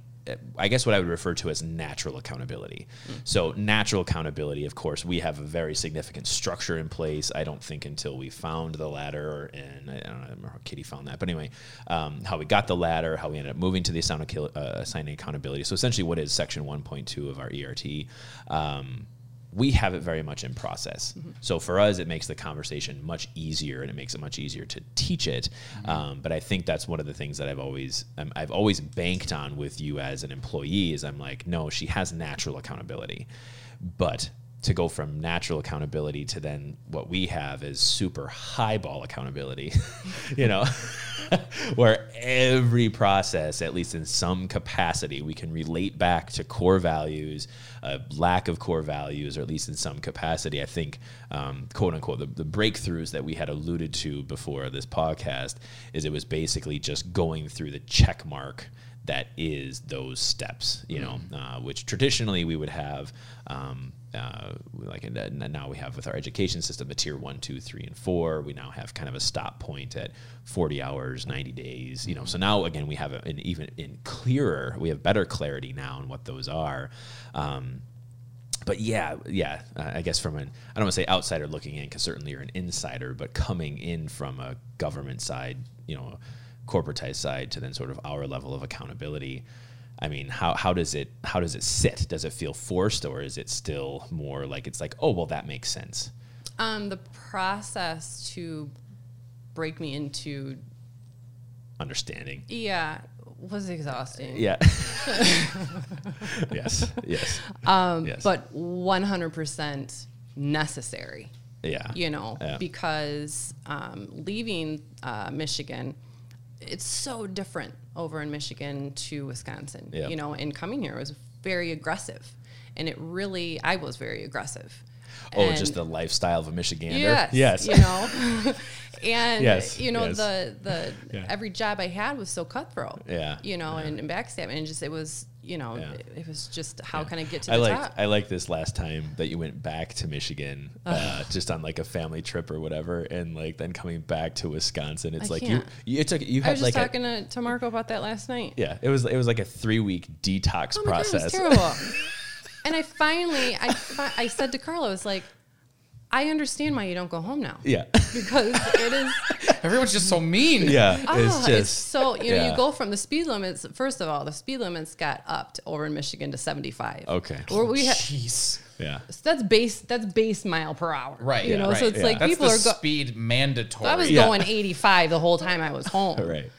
I guess what I would refer to as natural accountability. So natural accountability, of course, we have a very significant structure in place. I don't think until we found the ladder, and I don't, know, remember how Kitty found that, but anyway, um, how we got the ladder, how we ended up moving to the assigned, uh, assigning accountability. So essentially, what is Section 1.2 of our ERT? Um, we have it very much in process. So for us, it makes the conversation much easier, and it makes it much easier to teach it. Um, but I think that's one of the things that I've always um, I've always banked on with you as an employee. Is I'm like, no, she has natural accountability, but to go from natural accountability to then what we have is super highball accountability, you know, where every process, at least in some capacity, we can relate back to core values, a lack of core values, or at least in some capacity. I think, um, quote unquote, the, the breakthroughs that we had alluded to before this podcast is it was basically just going through the check mark that is those steps, you know, uh, which traditionally we would have. Um, uh, like now we have with our education system the tier one, two, three, and four. We now have kind of a stop point at 40 hours, 90 days. You know, so now again we have an even in clearer, we have better clarity now on what those are. Um, but yeah, yeah, uh, I guess from an I don't want to say outsider looking in because certainly you're an insider, but coming in from a government side, you know, corporatized side to then sort of our level of accountability. I mean, how, how does it how does it sit? Does it feel forced, or is it still more like it's like, oh well, that makes sense? um, the process to break me into Understanding, yeah was exhausting yeah, yes, yes, um, yes. but 100% necessary yeah, you know, Yeah. because um, leaving uh, Michigan, it's so different over in Michigan to Wisconsin. Yeah. You know, and coming here was very aggressive, and it really, I was very aggressive. Oh, And- just the lifestyle of a Michigander. Yes, yes, you know, and Yes, you know yes. the the Yeah. every job I had was so cutthroat. Yeah, you know, and, and backstabbing, and just it was you know Yeah. it, it was just how can I get to I the like top? I like this last time that you went back to Michigan, uh, just on like a family trip or whatever, and like then coming back to Wisconsin. It's I like can't. you you took you I had was just like a, talking to, to Marco about that last night. yeah it was it was like a three week detox Oh my process. God, it was terrible. and I finally, I, I said to Carlo, I was like, I understand why you don't go home now yeah, because it is. Everyone's just so mean. yeah. ah, it's it's, just so you know yeah. you go from the speed limits. First of all, the speed limits got upped over in Michigan to seventy five. Okay. Where we ha- Jeez. yeah. so that's base that's base mile per hour. Right. You yeah, know, so right, it's yeah. like That's people the are. Go- speed mandatory. I was Yeah. going eighty five the whole time I was home. Right.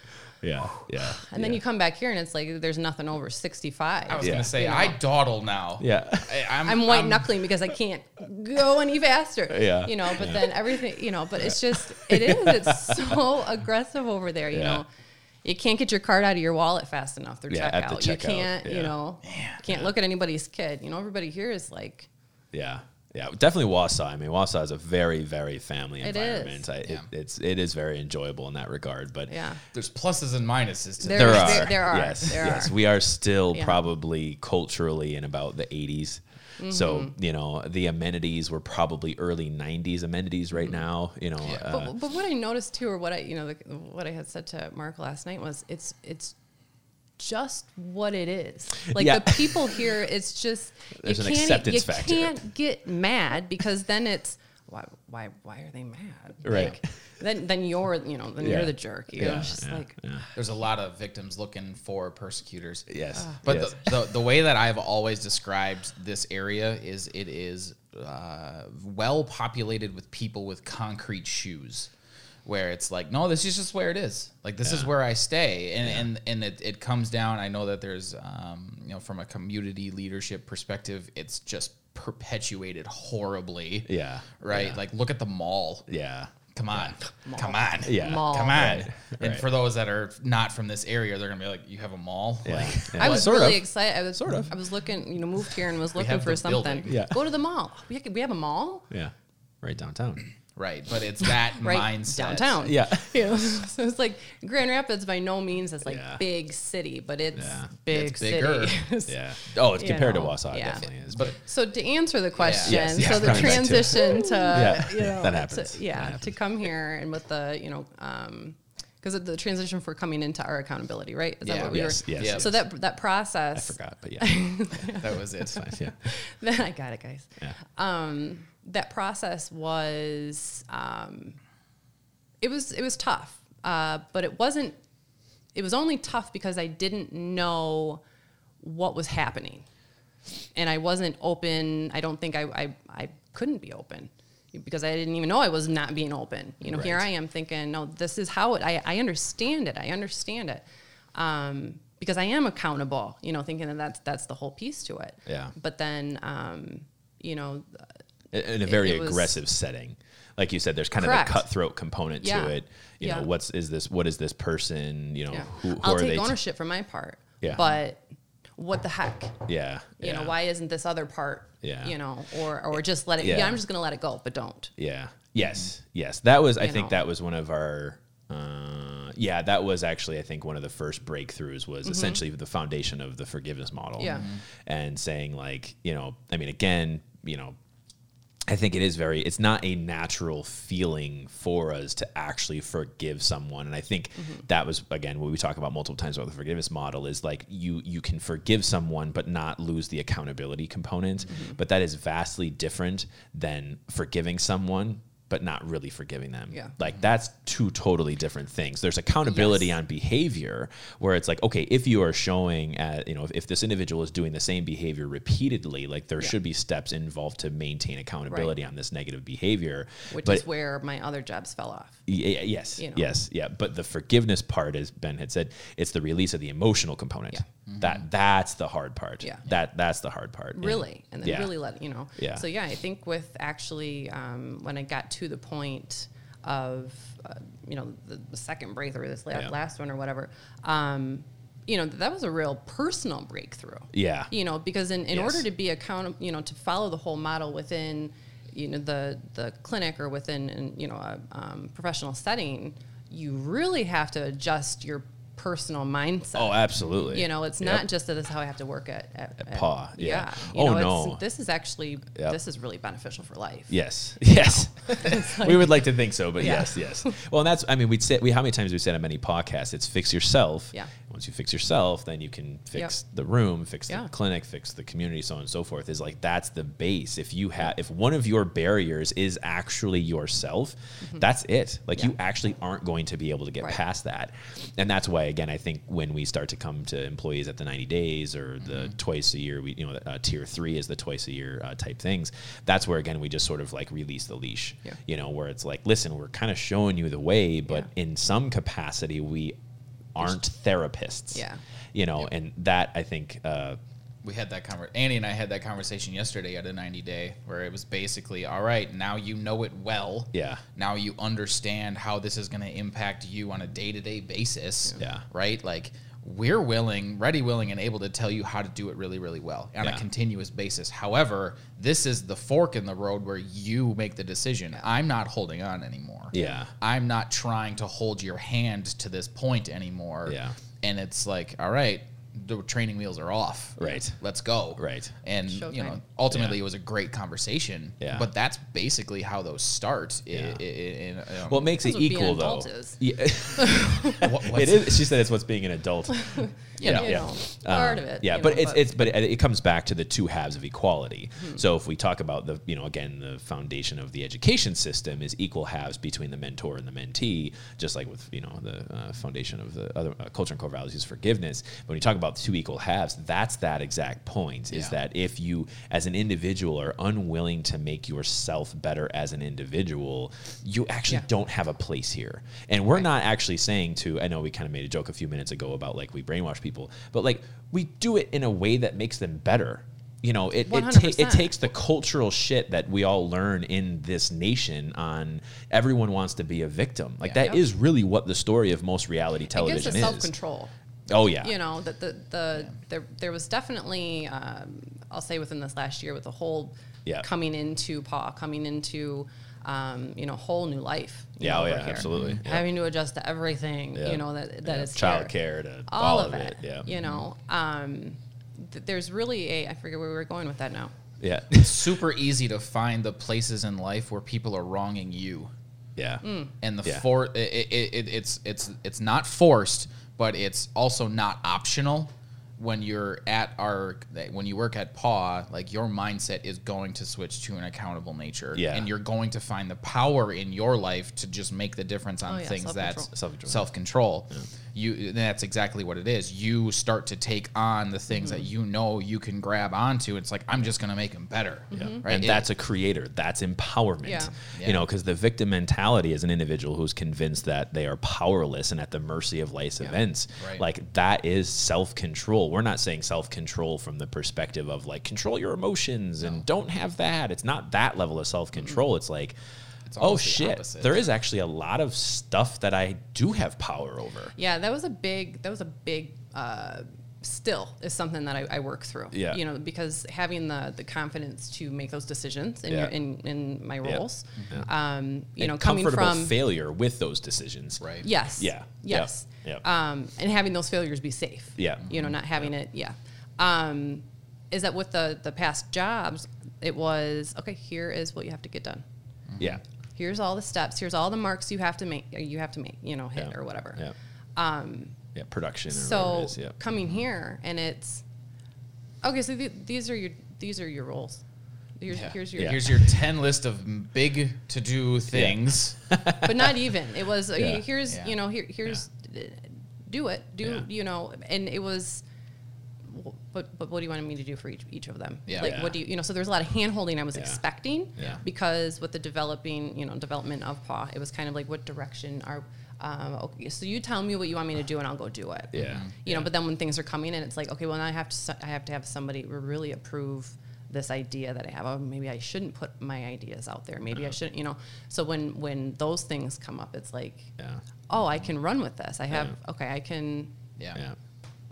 Yeah. Yeah. And then yeah. you come back here and it's like there's nothing over sixty five. I was Yeah. gonna say You know. I dawdle now. Yeah. I, I'm, I'm white knuckling because I can't go any faster. Yeah. You know, but then everything, you know, but it's just, it is, it's so aggressive over there, you Yeah. know. You can't get your card out of your wallet fast enough through Yeah, at the checkout. You can't, yeah. you know, can't look at anybody's kid. You know, everybody here is like, Yeah. Yeah, definitely Wausau. I mean, Wausau is a very, very family It environment. is. I, it, it's it is very enjoyable in that regard. But Yeah. There's pluses and minuses to There- there this. are, there are, yes, there yes. are. We are still Yeah. probably culturally in about the 80s. So Mm-hmm. you know the amenities were probably early ¡90s amenities right now. You know, uh, But, but what I noticed too, or what I you know the, what I had said to Mark last night was it's it's just what it is. Like Yeah. the people here, it's just There's you an can't acceptance you factor. can't get mad because then it's why why why are they mad? Right. Like, then then you're you know then Yeah. you're the jerk. You know, Yeah, it's just yeah, like yeah. There's a lot of victims looking for persecutors. yes, But yes. the, the, the way that I've always described this area is it is uh, well populated with people with concrete shoes. Where it's like, no, this is just where it is. Like this is where I stay, and and and it, it comes down. I know that there's, um, you know, from a community leadership perspective, it's just perpetuated horribly. Yeah. Right. Yeah. Like look at the mall. yeah, Come on. Come on. Yeah. Mall. Come on. Right, And right. for those that are not from this area, they're gonna be like, "You have a mall?" yeah. Like, yeah. I was Sort really of. excited. I was Sort of. I was looking, you know, moved here and was looking for something. building. Yeah. Go to the mall. We, we have a mall Yeah, right downtown. Right, but it's that right mindset. downtown. Yeah. you know, so it's like Grand Rapids by no means is like Yeah. big city, but it's Yeah. big It's bigger. city. Yeah. Oh, it's You compared to know, Wausau, it yeah. definitely is. But So to answer the question, Yes, yes, so the coming back to transition to, Yeah, you know, that to- happens. That yeah, happens. to come here and with the you know, because of the transition for coming into our accountability, right? Is Yeah. that what we Yes, were? yes, Yeah. So that that process. I forgot, but yeah, that was it. It's fine. Yeah, then I got it, guys. yeah. um, that process was um, it was it was tough, uh, but it wasn't. It was only tough because I didn't know what was happening, and I wasn't open. I don't think I I, I couldn't be open because I didn't even know I was not being open. You know, here I am thinking, no, this is how it. I I understand it. I understand it. Um, because I am accountable, you know, thinking that that's that's the whole piece to it. Yeah. But then, um, you know, in a very was- aggressive setting. Like you said, there's kind Correct. of a cutthroat component Yeah. to it. You know, what's is this? What is this person? You know, Yeah. who, who I'll are take ownership for my part. Yeah. But what the heck? yeah, You know, why isn't this other part? Yeah. You know, or or just let it. Yeah, Yeah. I'm just gonna let it go, but don't. Yeah. Yes. Yes. That was. I You think know. that was one of our. Uh, yeah, that was actually I think one of the first breakthroughs was essentially the foundation of the forgiveness model. Mm-hmm. Yeah. And saying like you know I mean again you know I think it is very it's not a natural feeling for us to actually forgive someone and I think Mm-hmm. that was again what we talk about multiple times about the forgiveness model is like you you can forgive someone but not lose the accountability component Mm-hmm. but that is vastly different than forgiving someone but not really forgiving them Yeah. like that's two totally different things there's accountability Yes. on behavior where it's like okay if you are showing at you know if, if this individual is doing the same behavior repeatedly like there should be steps involved to maintain accountability on this negative behavior Which but is where my other jobs fell off. Y- yes you know. yes yeah but the forgiveness part as ben had said it's the release of the emotional component Yeah. That that's the hard part Yeah. that that's the hard part And- Really, and then yeah. really let you know. Yeah. So yeah, I think with actually um, when I got to the point of uh, you know the, the second breakthrough, this la- Yeah. last one or whatever. Um, you know that was a real personal breakthrough. Yeah. you know because in, in Yes. order to be accountable you know to follow the whole model within you know the the clinic or within you know a um, professional setting you really have to adjust your personal mindset oh absolutely you know it's Yep. not just that this is how i have to work at, at, at- paw, yeah. you Oh, know, no. it's, this is actually Yep. this is really beneficial for life Yes. Yes. like- we would like to think so, but Yeah. yes, yes. Well, and that's I mean, we'd say we how many times we said on many podcasts, it's fix yourself. Yeah. Once you fix yourself, then you can fix the room, fix Yeah. the clinic, fix the community, so on and so forth. Is like that's the base. If you have if one of your barriers is actually yourself, that's it. Like you Mm-hmm. Actually aren't going to be able to get Right. past that. And that's why again, I think when we start to come to employees at the 90 days or the Mm-hmm. twice a year, we you know, uh, tier 3 is the twice a year uh, type things. That's where again we just sort of like release the leash Yeah. you know, where it's like, listen, we're kind of showing you the way, but Yeah. in some capacity, we aren't therapists. Yeah. You know, and that I think, uh, We had that conver- Andy and I had that conversation yesterday at a 90 day where it was basically, all right, now you know it well. Yeah. Now you understand how this is going to impact you on a day to day basis. Yeah. Right? Like, we're willing, ready, willing, and able to tell you how to do it really, really well on Yeah. a continuous basis. However, this is the fork in the road where you make the decision. I'm not holding on anymore. Yeah. I'm not trying to hold your hand to this point anymore. Yeah. And it's like, all right, the training wheels are off. Right. Let's go. Right. And you know, ultimately, Yeah. it was a great conversation. Yeah. But that's basically how those start. i- Yeah. i- in, um, Well, it makes it That's what equal though. is. Yeah. what- it is. She said it's what's being an adult. You know. You know, part of it, Um, Yeah, but know, it's but- it's but it, it comes back to the two halves of equality. Hmm. So if we talk about the you know again the foundation of the education system is equal halves between the mentor and the mentee, just like with you know the uh, foundation of the other uh, culture and core values is forgiveness. But when you talk about two equal halves, that's that exact point. Is Yeah. that if you as an individual are unwilling to make yourself better as an individual, you actually Yeah. don't have a place here. And we're not actually saying to, I know we kind of made a joke a few minutes ago about like we brainwash people, but like we do it in a way that makes them better. You know, it, it, ta- it takes the cultural shit that we all learn in this nation on everyone wants to be a victim. Like Yeah. that is really what the story of most reality it gives television is. self control. Oh yeah. you know that the the there there was definitely um, I'll say within this last year with the whole Yeah. coming into paw coming into um, you know whole new life Yeah, know, oh, yeah, here. absolutely. Yeah. having to adjust to everything Yeah. you know that that Yeah. is child care to all, all of it, Yeah. you know um, th- there's really a I forget where we were going with that now Yeah. It's super easy to find the places in life where people are wronging you. yeah. Mm. and the Yeah. for it, it, it, it's it's it's not forced, but it's also not optional. When you're at our when you work at Paw, like your mindset is going to switch to an accountable nature, Yeah. and you're going to find the power in your life to just make the difference on Oh, yeah, things self-control. that's Self-control. self control. You and that's exactly what it is. You start to take on the things that mm-hmm. you know you can grab onto. It's like I'm just going to make them better, Yeah. Mm-hmm. right? And It- that's a creator. That's empowerment. Yeah. Yeah. You know, because the victim mentality is an individual who's convinced that they are powerless and at the mercy of life's events. Right. Like that is self control. We're not saying self control from the perspective of like control your emotions and don't have that. It's not that level of self control. It's like, It's oh the shit, opposite. there is actually a lot of stuff that I do have power over. Yeah, that was a big. That was a big. Uh, still is something that I, I work through. Yeah. You know, because having the the confidence to make those decisions in Yeah. your, in in my roles, Yeah. um, you And know, coming from failure with those decisions. right. yes, Yeah. yes, Yeah. Um, and having those failures be safe. Yeah. You know, not having it. Yeah. Um, is that with the the past jobs? It was okay. Here is what you have to get done. Yeah. Here's all the steps. Here's all the marks you have to make. You have to make. You know, hit Yeah. or whatever. Yeah. Um, yeah. Production or whatever so it is. Yeah. coming here and it's okay so th- these are your these are your roles here's, Yeah. here's your Yeah. Here's your 10 list of big to do things. but not even it was uh, Yeah. here's Yeah. you know here here's uh, do it do Yeah. you know and it was w- but but what do you want me to do for each each of them Yeah. like Yeah. what do you you know so there's a lot of hand holding i was Yeah. expecting Yeah. because with the developing you know development of paw it was kind of like what direction are um, okay, so you tell me what you want me to do, and I'll go do it. Yeah. you know but then when things are coming in it's like okay well now i have to s- i have to have somebody really approve this idea that i have oh, maybe i shouldn't put my ideas out there maybe Uh-huh. i shouldn't you know so when when those things come up it's like Yeah. oh i can run with this i have Yeah. okay i can Yeah.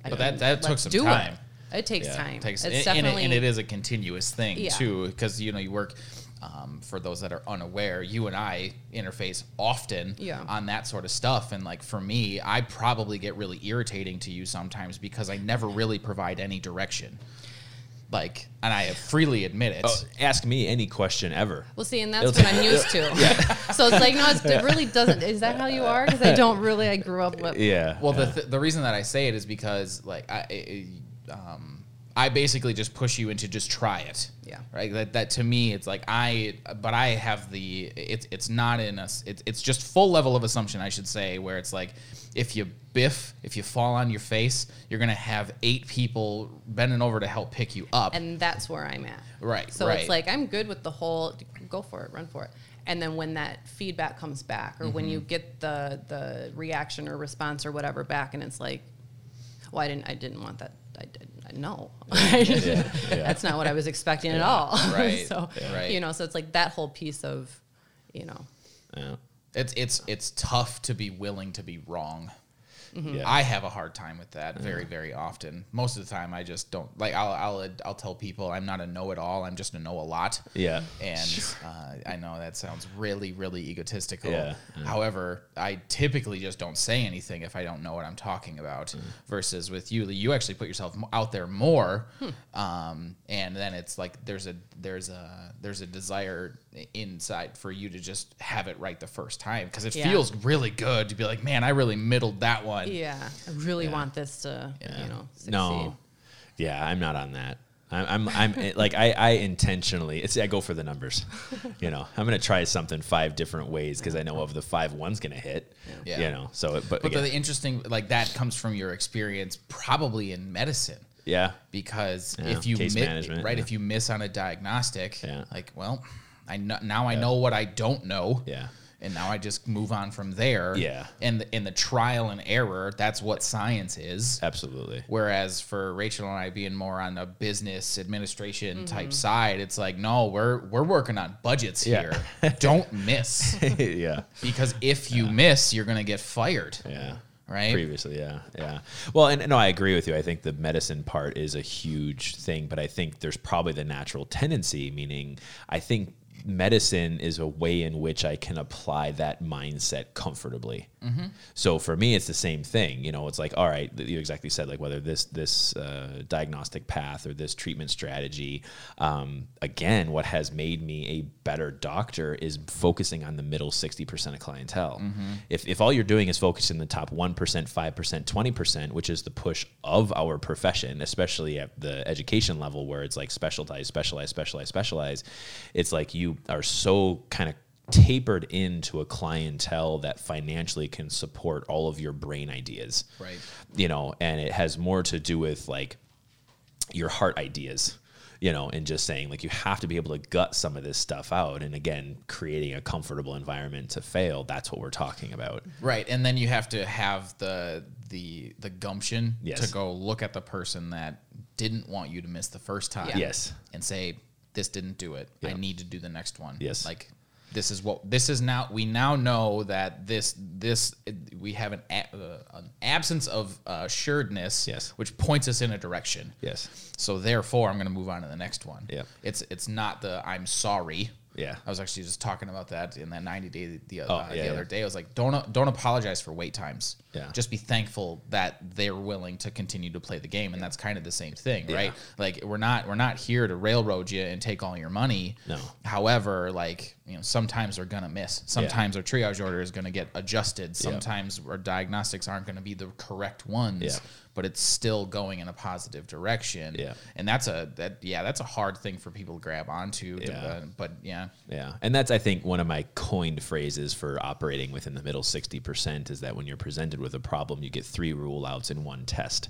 I But that- that took some time. it, it takes Yeah. time Takes, it's and, and, definitely it, and it is a continuous thing Yeah. too, because you know you work. Um, for those that are unaware, you and I interface often Yeah. on that sort of stuff, and like for me, I probably get really irritating to you sometimes because I never really provide any direction. Like, and I freely admit it. Oh, ask me any question ever. well see and that's It'll what i'm used to so it's like no it's, it really doesn't is that how you are because i don't really i grew up with Yeah. Well, yeah. the, th- the reason that I say it is because like I, I, um, I basically just push you into just try it. Yeah. Right. That, that to me, it's like I, but I have the it's it's not in us. It's it's just full level of assumption, I should say, where it's like if you biff, if you fall on your face, you're gonna have eight people bending over to help pick you up. and that's where i'm at Right, so right. it's like i'm good with the whole go for it run for it and then when that feedback comes back or when Mm-hmm. you get the the reaction or response or whatever back and it's like well i didn't i didn't want that i did no yeah. that's not what i was expecting at all Right, so right. you know so it's like that whole piece of you know Yeah. it's it's it's tough to be willing to be wrong. Yeah. I have a hard time with that very, very often. Most of the time, I just don't like. I'll, I'll, I'll tell people I'm not a know-it-all. I'm just a know a lot. Yeah. And uh, I know that sounds really, really egotistical. Yeah, yeah. However, I typically just don't say anything if I don't know what I'm talking about. Mm. Versus with you, you actually put yourself out there more, Hmm. um, and then it's like there's a there's a there's a desire inside for you to just have it right the first time because it Yeah. feels really good to be like, man, I really middled that one. Yeah, I really want this to, you know, succeed. No, yeah, I'm not on that. I'm, I'm, I'm eh, like, I, I intentionally, it's, I go for the numbers. You know, I'm going to try something five different ways because I know of the five one's going to hit. Yeah. You know, so, it- but, But again, the interesting, like that comes from your experience probably in medicine. yeah, because Yeah, if you case mi- management, right yeah. if you miss on a diagnostic Yeah. like well i know now i know what i don't know Yeah. and now i just move on from there Yeah. and in the trial and error that's what science is absolutely. whereas for rachel and i being more on the business administration Mm-hmm. type side it's like no we're we're working on budgets Yeah. here don't miss yeah. because if you miss you're gonna get fired Yeah. right Previously, yeah, yeah. Well, and no, I agree with you. I think the medicine part is a huge thing, but I think there's probably the natural tendency, meaning I think medicine is a way in which I can apply that mindset comfortably. So for me, it's the same thing. You know, it's like, all right, you exactly said like whether this this uh, diagnostic path or this treatment strategy. Um, again, what has made me a better doctor is focusing on the middle sixty percent of clientele. If if all you're doing is focusing the top one percent, five percent, twenty percent, which is the push of our profession, especially at the education level where it's like specialize, specialize, specialize, specialize. It's like you are so kind of tapered into a clientele that financially can support all of your brain ideas. Right. You know, and it has more to do with like your heart ideas, you know, and just saying like you have to be able to gut some of this stuff out. And again, creating a comfortable environment to fail. That's what we're talking about. Right, and then you have to have the the the gumption Yes. to go look at the person that didn't want you to miss the first time. Yeah. Yes. and say this didn't do it. I need to do the next one. Yes. like this is what this is now. We now know that this this we have an a, uh, an absence of uh, assuredness. Yes. which points us in a direction. Yes. So therefore, I'm going to move on to the next one. Yeah. it's it's not the I'm sorry. Yeah. I was actually just talking about that in that 90 day the, uh, Oh, yeah, the yeah. other day. I was like, don't don't apologize for wait times. Yeah. Just be thankful that they're willing to continue to play the game, and that's kind of the same thing, right? Like we're not we're not here to railroad you and take all your money. No. However, like you know, sometimes they're gonna miss. Sometimes our triage order is gonna get adjusted. Sometimes our diagnostics aren't gonna be the correct ones. Yeah. But it's still going in a positive direction. Yeah. And that's a that yeah, that's a hard thing for people to grab onto. to- Yeah. uh, but yeah. Yeah. And that's, I think, one of my coined phrases for operating within the middle 60% is that when you're presented with a problem, you get three rule outs in one test.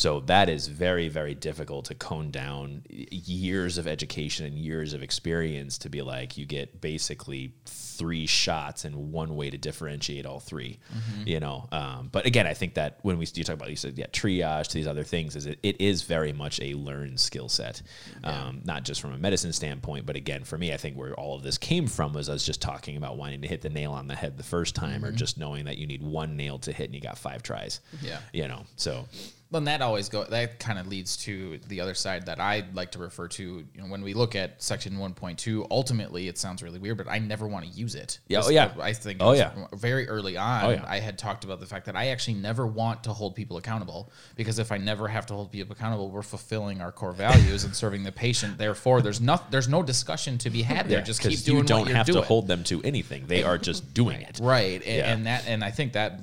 So that is very, very difficult to cone down years of education and years of experience to be like, you get basically three shots and one way to differentiate all 3 you know. Um, but again, I think that when we you talk about, you said, yeah, triage to these other things, is it, it is very much a learned skill set, um, not just from a medicine standpoint, but again, for me, I think where all of this came from was I was just talking about wanting to hit the nail on the head the first time, or just knowing that you need one nail to hit and you got five tries. Yeah. you know. So Well, and that always go. That kind of leads to the other side that I like to refer to. You know, when we look at section one point two, ultimately it sounds really weird, but I never want to use it. Yeah, oh, yeah. uh, I think. Oh, yeah. Very early on, Oh, yeah. I had talked about the fact that I actually never want to hold people accountable because if I never have to hold people accountable, we're fulfilling our core values and serving the patient. Therefore, there's no there's no discussion to be had there. Yeah, Just keep doing you don't have doing. to hold them to anything; they are just doing it. Right, and, Yeah. and that, and I think that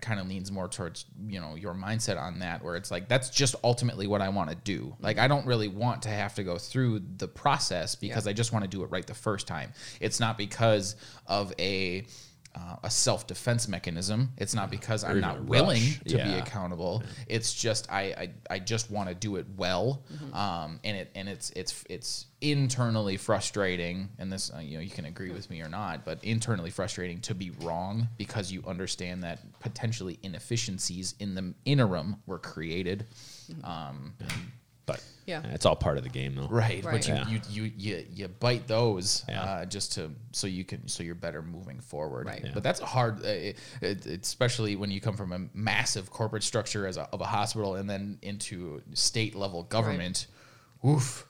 kind of leans more towards you know your mindset on that, where it's like that's just ultimately what I want to do. Like I don't really want to have to go through the process because I just want to do it right the first time. It's not because of a uh, a self defense mechanism. It's not because I'm not willing rush. to be Yeah. accountable. It's just I I, I just want to do it well, um, and it and it's it's it's internally frustrating. And this uh, you know you can agree with me or not, but internally frustrating to be wrong because you understand that potentially inefficiencies in the interim were created. Um, But Yeah. it's all part of the game though. Right, but Right. you, Yeah. you, you you you bite those Yeah. uh, just to so you can so you're better moving forward. Right. Yeah. But that's a hard, uh, it, it, especially when you come from a massive corporate structure as a, of a hospital and then into state level government. Oof.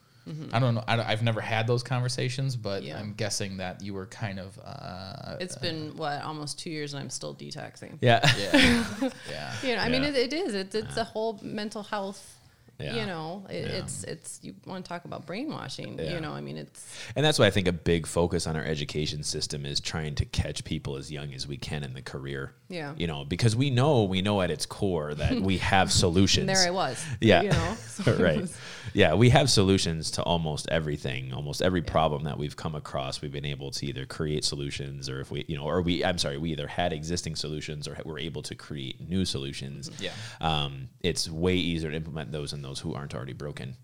I don't know. I, have never had those conversations, but Mm-hmm. Yeah. I'm guessing that you were kind of. Uh, It's been what almost two years, and I'm still detoxing. Yeah. yeah, yeah. You know, I mean, Yeah. it, it is. It's it's a whole mental health. Yeah. You know, it, Yeah. it's it's you want to talk about brainwashing. Yeah. You know, I mean, it's And that's why I think a big focus on our education system is trying to catch people as young as we can in the career. Yeah. You know, because we know we know at its core that we have solutions. there I was. Yeah. You know, So right. Yeah, we have solutions to almost everything, almost every problem that we've come across. We've been able to either create solutions, or if we, you know, or we, I'm sorry, we either had existing solutions or we're able to create new solutions. Yeah. Um, it's way easier to implement those than those who aren't already broken.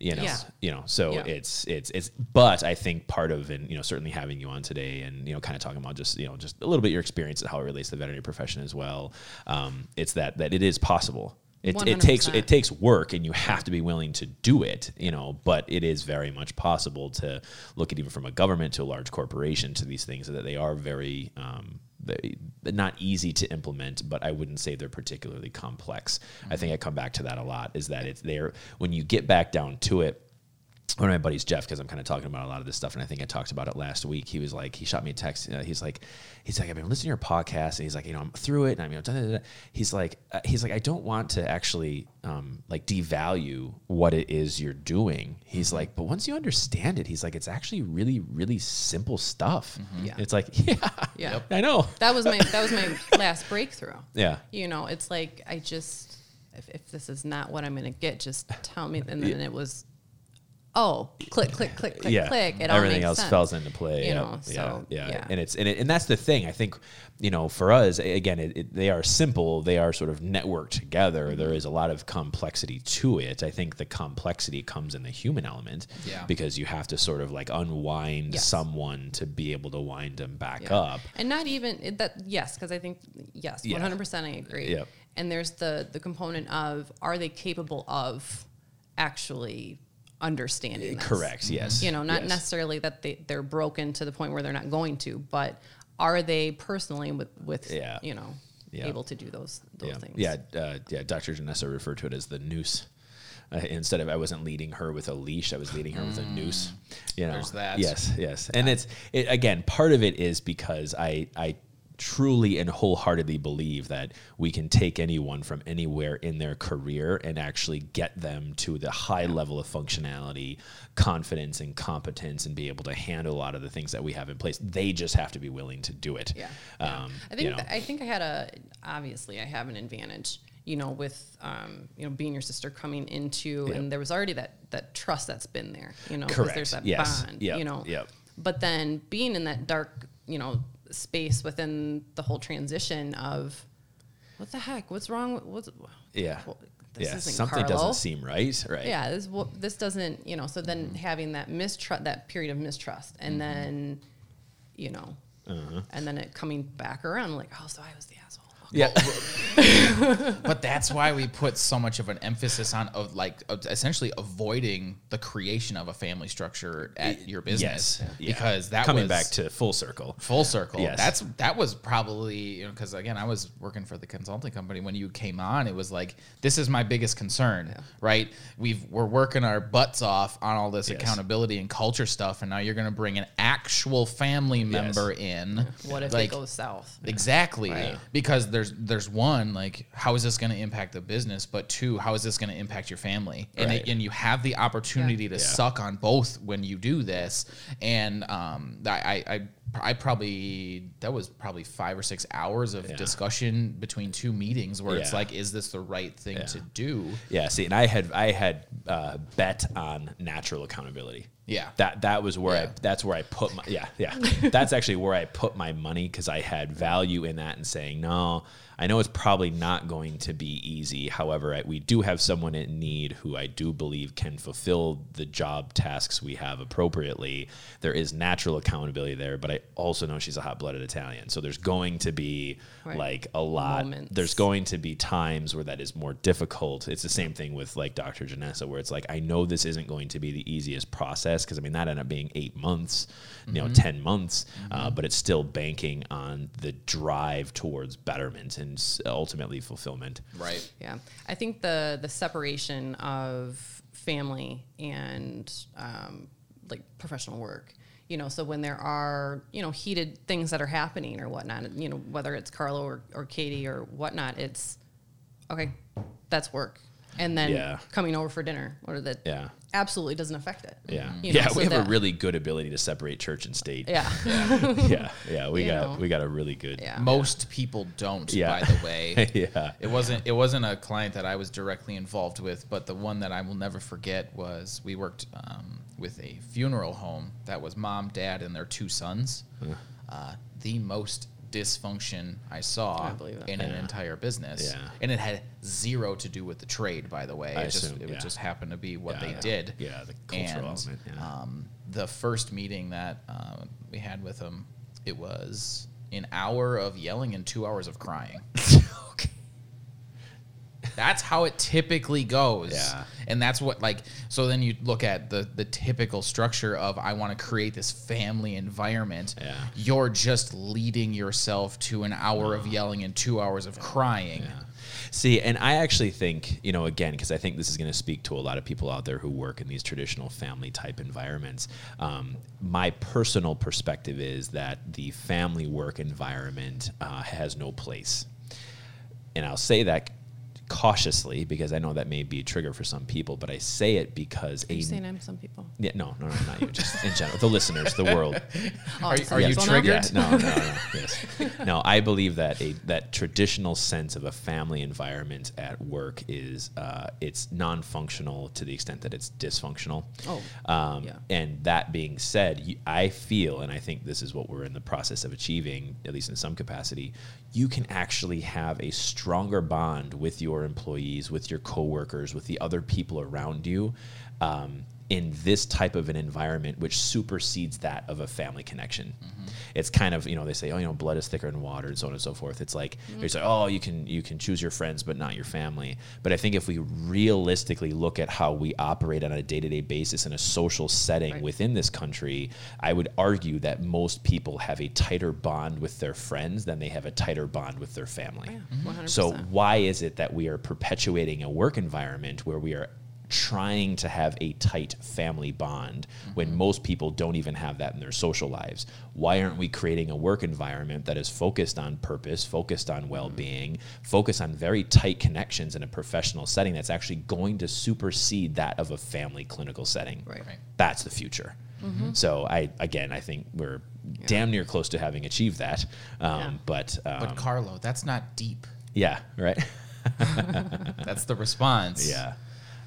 You know. Yeah. You know. So Yeah. it's it's it's. But I think part of and you know certainly having you on today and you know kind of talking about just you know just a little bit your experience and how it relates to the veterinary profession as well. Um, it's that that it is possible. It, it takes it takes work and you have to be willing to do it you know but it is very much possible to look at even from a government to a large corporation to these things that they are very um, they, not easy to implement but i wouldn't say they're particularly complex. I mm-hmm. think i come back to that a lot is that it's there. When you get back down to it one of my buddies, Jeff, because I'm kind of talking about a lot of this stuff, and I think I talked about it last week. He was like, he shot me a text. Uh, he's like, he's like, I've been listening to your podcast, and he's like, you know, I'm through it, and I'm, you know, da, da, da. he's like, uh, he's like, I don't want to actually um, like devalue what it is you're doing. He's like, but once you understand it, he's like, it's actually really, really simple stuff. Yeah. It's like, yeah, Yeah. I know. That was my that was my last breakthrough. Yeah. You know, it's like I just if, if this is not what I'm gonna get, just tell me. And then it was, oh, click, click, click, click, yeah, click. It all everything makes else sense. falls into play. You yeah, know, so, yeah, yeah, yeah. and it's and, it, and that's the thing. I think you know, for us, again, it, it, they are simple. They are sort of networked together. Mm-hmm. There is a lot of complexity to it. I think the complexity comes in the human element, Yeah. because you have to sort of like unwind Yes. someone to be able to wind them back Yeah. up. And not even that. Yes, because I think yes, one hundred percent. I agree. Yep. And there's the the component of are they capable of actually understanding this? Correct. Yes. You know, not Yes. necessarily that they they're broken to the point where they're not going to, but are they personally with with Yeah. you know Yeah. able to do those those yeah. things? Yeah, uh, yeah. Dr. Janessa referred to it as the noose. Uh, instead of I wasn't leading her with a leash, I was leading her with a noose. You know, There's that. Yes, yes. And it's it, again part of it is because I I truly and wholeheartedly believe that we can take anyone from anywhere in their career and actually get them to the high level of functionality, confidence, and competence, and be able to handle a lot of the things that we have in place. They just have to be willing to do it. Yeah. Um, I think you know. that- I think I had a obviously I have an advantage, you know, with um, you know being your sister coming into Yep. and there was already that that trust that's been there, you know, 'cause Correct. there's that Yes. bond, Yep. you know. Yep. But then being in that dark, you know, space within the whole transition of what the heck, what's wrong with what's Yeah. well, this yeah. isn't Something Carlo. doesn't seem right. Right. yeah this wo- this doesn't you know so then Mm-hmm. having that mistrust that period of mistrust and then you know Uh-huh. and then it coming back around like oh so i was the Yeah. but that's why we put so much of an emphasis on of like of essentially avoiding the creation of a family structure at your business yes. Yeah. because that coming was back to full circle. full circle. Yes. That's that was probably you know because again I was working for the consulting company when you came on. It was like this is my biggest concern, right? We've we're working our butts off on all this Yes. accountability and culture stuff, and now you're going to bring an actual family member in. what if like, it goes south Exactly. Right. Because there's there's one like how is this going to impact the business, but two how is this going to impact your family? And Right. it, and you have the opportunity to Yeah. suck on both when you do this. And um, I, I I probably that was probably five or six hours of Yeah. discussion between two meetings where it's like, is this the right thing Yeah. to do? Yeah, see, and I had I had uh, bet on natural accountability. Yeah. that that was where I that's where I put my yeah yeah that's actually where I put my money because I had value in that and saying no, I know it's probably not going to be easy. However, I, we do have someone in need who I do believe can fulfill the job tasks we have appropriately. There is natural accountability there, but I also know she's a hot blooded Italian. So there's going to be Right. like a lot. Moments. There's going to be times where that is more difficult. It's the same thing with like Dr. Janessa, where it's like, I know this isn't going to be the easiest process because I mean, that ended up being eight months, you know, 10 months, uh, but it's still banking on the drive towards betterment and s- ultimately fulfillment. Right. Yeah, I think the the separation of family and um, like professional work. You know, so when there are you know heated things that are happening or whatnot, you know whether it's Carlo or, or Katie or whatnot, it's okay. That's work, and then Yeah. coming over for dinner or that Yeah. Absolutely doesn't affect it. Yeah. You know, yeah. so we have that- a really good ability to separate church and state. Yeah, yeah. Yeah. We You got, know. we got a really good. yeah. Most people don't, Yeah. by the way. yeah. It wasn't it wasn't a client that I was directly involved with, but the one that I will never forget was we worked um, with a funeral home that was mom, dad, and their two sons. Uh, the most dysfunction I saw I believe it. in an entire business, Yeah. and it had zero to do with the trade. By the way, I it just it yeah. just happened to be what Yeah, they yeah. did. Yeah, the cultural and, element, yeah. Um, the first meeting that uh, we had with them, it was an hour of yelling and two hours of crying. okay. That's how it typically goes. Yeah. And that's what like so then you look at the the typical structure of I want to create this family environment. Yeah. You're just leading yourself to an hour of yelling and 2 hours of crying. Yeah. See, and I actually think, you know, again, because I think this is going to speak to a lot of people out there who work in these traditional family type environments. Um, my personal perspective is that the family work environment uh, has no place. And I'll say that cautiously because I know that may be a trigger for some people, but I say it because Are you a saying I'm some people? yeah, no, no, no, not you. Just in general, the listeners, the world. Are I'm you- some are you triggered? Yeah, no, no, no. Yes. No, I believe that a that traditional sense of a family environment at work is uh, it's non-functional to the extent that it's dysfunctional. Oh, Um, yeah. And that being said, I feel, and I think this is what we're in the process of achieving, at least in some capacity, you can actually have a stronger bond with your employees, with your coworkers, with the other people around you. Um, in this type of an environment, which supersedes that of a family connection, it's kind of you know they say oh you know blood is thicker than water and so on and so forth. It's like they say oh you can you can choose your friends but not your family. But I think if we realistically look at how we operate on a day to day basis in a social setting Right. within this country, I would argue that most people have a tighter bond with their friends than they have a tighter bond with their family. Yeah, mm-hmm. 100%. So why is it that we are perpetuating a work environment where we are trying to have a tight family bond when most people don't even have that in their social lives? Why aren't we creating a work environment that is focused on purpose, focused on well-being, focused on very tight connections in a professional setting that's actually going to supersede that of a family clinical setting? Right. Right. That's the future. So I again I think we're damn near close to having achieved that. Um, Yeah. But um, But Carlo, that's not deep. yeah, right. That's the response. yeah,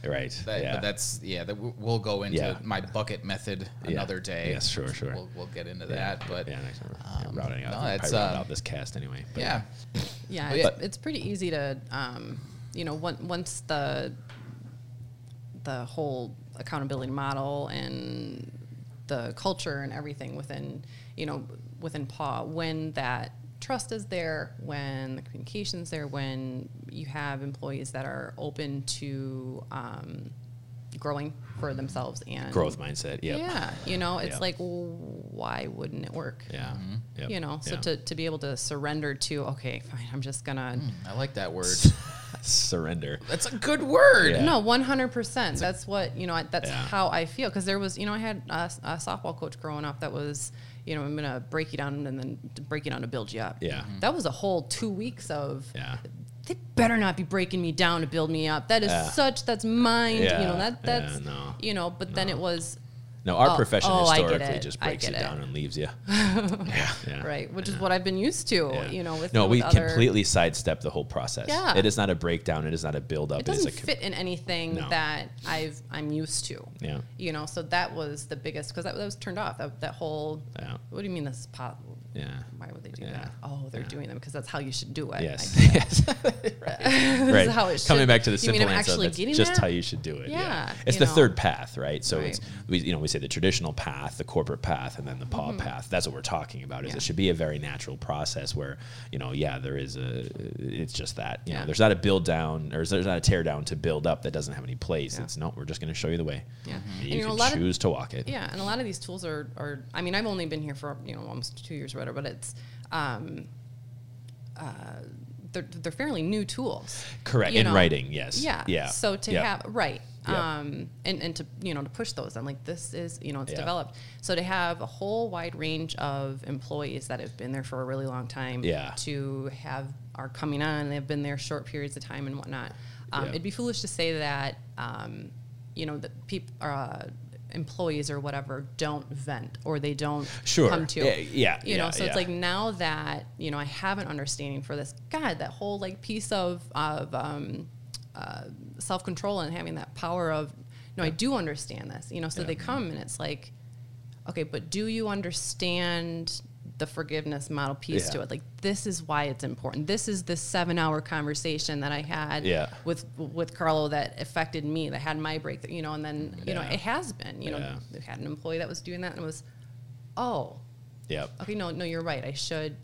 right. That, yeah. But that's yeah. That we'll go into Yeah. my bucket method Yeah. another day. Yes, sure, sure. We'll, we'll get into Yeah, that. But yeah, next time um, routing out, no, we'll it's, uh, out this cast anyway. But yeah, Yeah, But it's, yeah. it's pretty easy to, um, you know, once once the the whole accountability model and the culture and everything within, you know, within PAW, when that trust is there, when the communication is there, when you have employees that are open to um, growing for themselves and growth mindset. Yep. Yeah, you know, it's Yeah. like, w- why wouldn't it work? Yeah. Yep. You know, so Yeah. to, to be able to surrender to, okay, fine, I'm just gonna. I like that word. surrender. That's a good word. Yeah. No, one hundred percent. That's what you know. I, that's Yeah. how I feel because there was, you know, I had a, a softball coach growing up that was, you know, I'm gonna break you down and then break you down to build you up. Yeah. Mhm. that was a whole two weeks of. Yeah. They better not be breaking me down to build me up. That is Yeah. such. That's mind. yeah. you know that yeah, that's no, you know. But then it was No, our Oh, profession oh, historically just breaks you get it. down and leaves you. yeah. yeah. right, which is what I've been used to. Yeah. You know, with no, with we other, completely sidestep the whole process. Yeah. It is not a breakdown. It is not a build up. It is doesn't a com- fit in anything No. that I've I'm used to. Yeah. You know, so that was the biggest because that, that was turned off. That, that whole. Yeah. What do you mean this is po- Yeah. why would they do Yeah. that? Oh, they're Yeah. doing them because that's how you should do it. Yes. Yes. Right. how it Coming back to the simple answer, that's just that? how you should do it. Yeah, It's the know. third path, right? So it's we you know we say the traditional path, the corporate path, and then the paw path. That's what we're talking about. Is Mm-hmm. Yeah. it should be a very natural process where you know yeah there is a it's just that you know there's not a build down or there's not a tear down to build up that doesn't have any place. Yeah. It's no we're just going to show you the way. Yeah. And And, you, you know, a can lot of- choose to walk it. Yeah, and a lot of these tools are, are I mean, I've only been here for you know almost two years or but it's um, uh, they're they're fairly new tools. Correct. In know? writing, yes. Yeah. Yeah. So to Yep. have right. Yep. Um, and, and to you know to push those, I'm like this is you know it's developed. So to have a whole wide range of employees that have been there for a really long time, Yeah. to have are coming on, they've been there short periods of time and whatnot. Um. It'd be foolish to say that um, you know that people uh, employees or whatever don't vent or they don't Sure. come to Yeah, yeah, you know so yeah. it's like now that you know i have an understanding for this god that whole like piece of of um, uh, self-control and having that power of no i do understand this you know so Yeah. they come and it's like okay but do you understand the forgiveness model piece to it like this is why it's important this is the seven hour conversation that i had Yeah. with with carlo that affected me that had my breakthrough you know and then you know it has been you know Yeah. they had an employee that was doing that and it was oh Yep. okay, no, no, you're right. I should,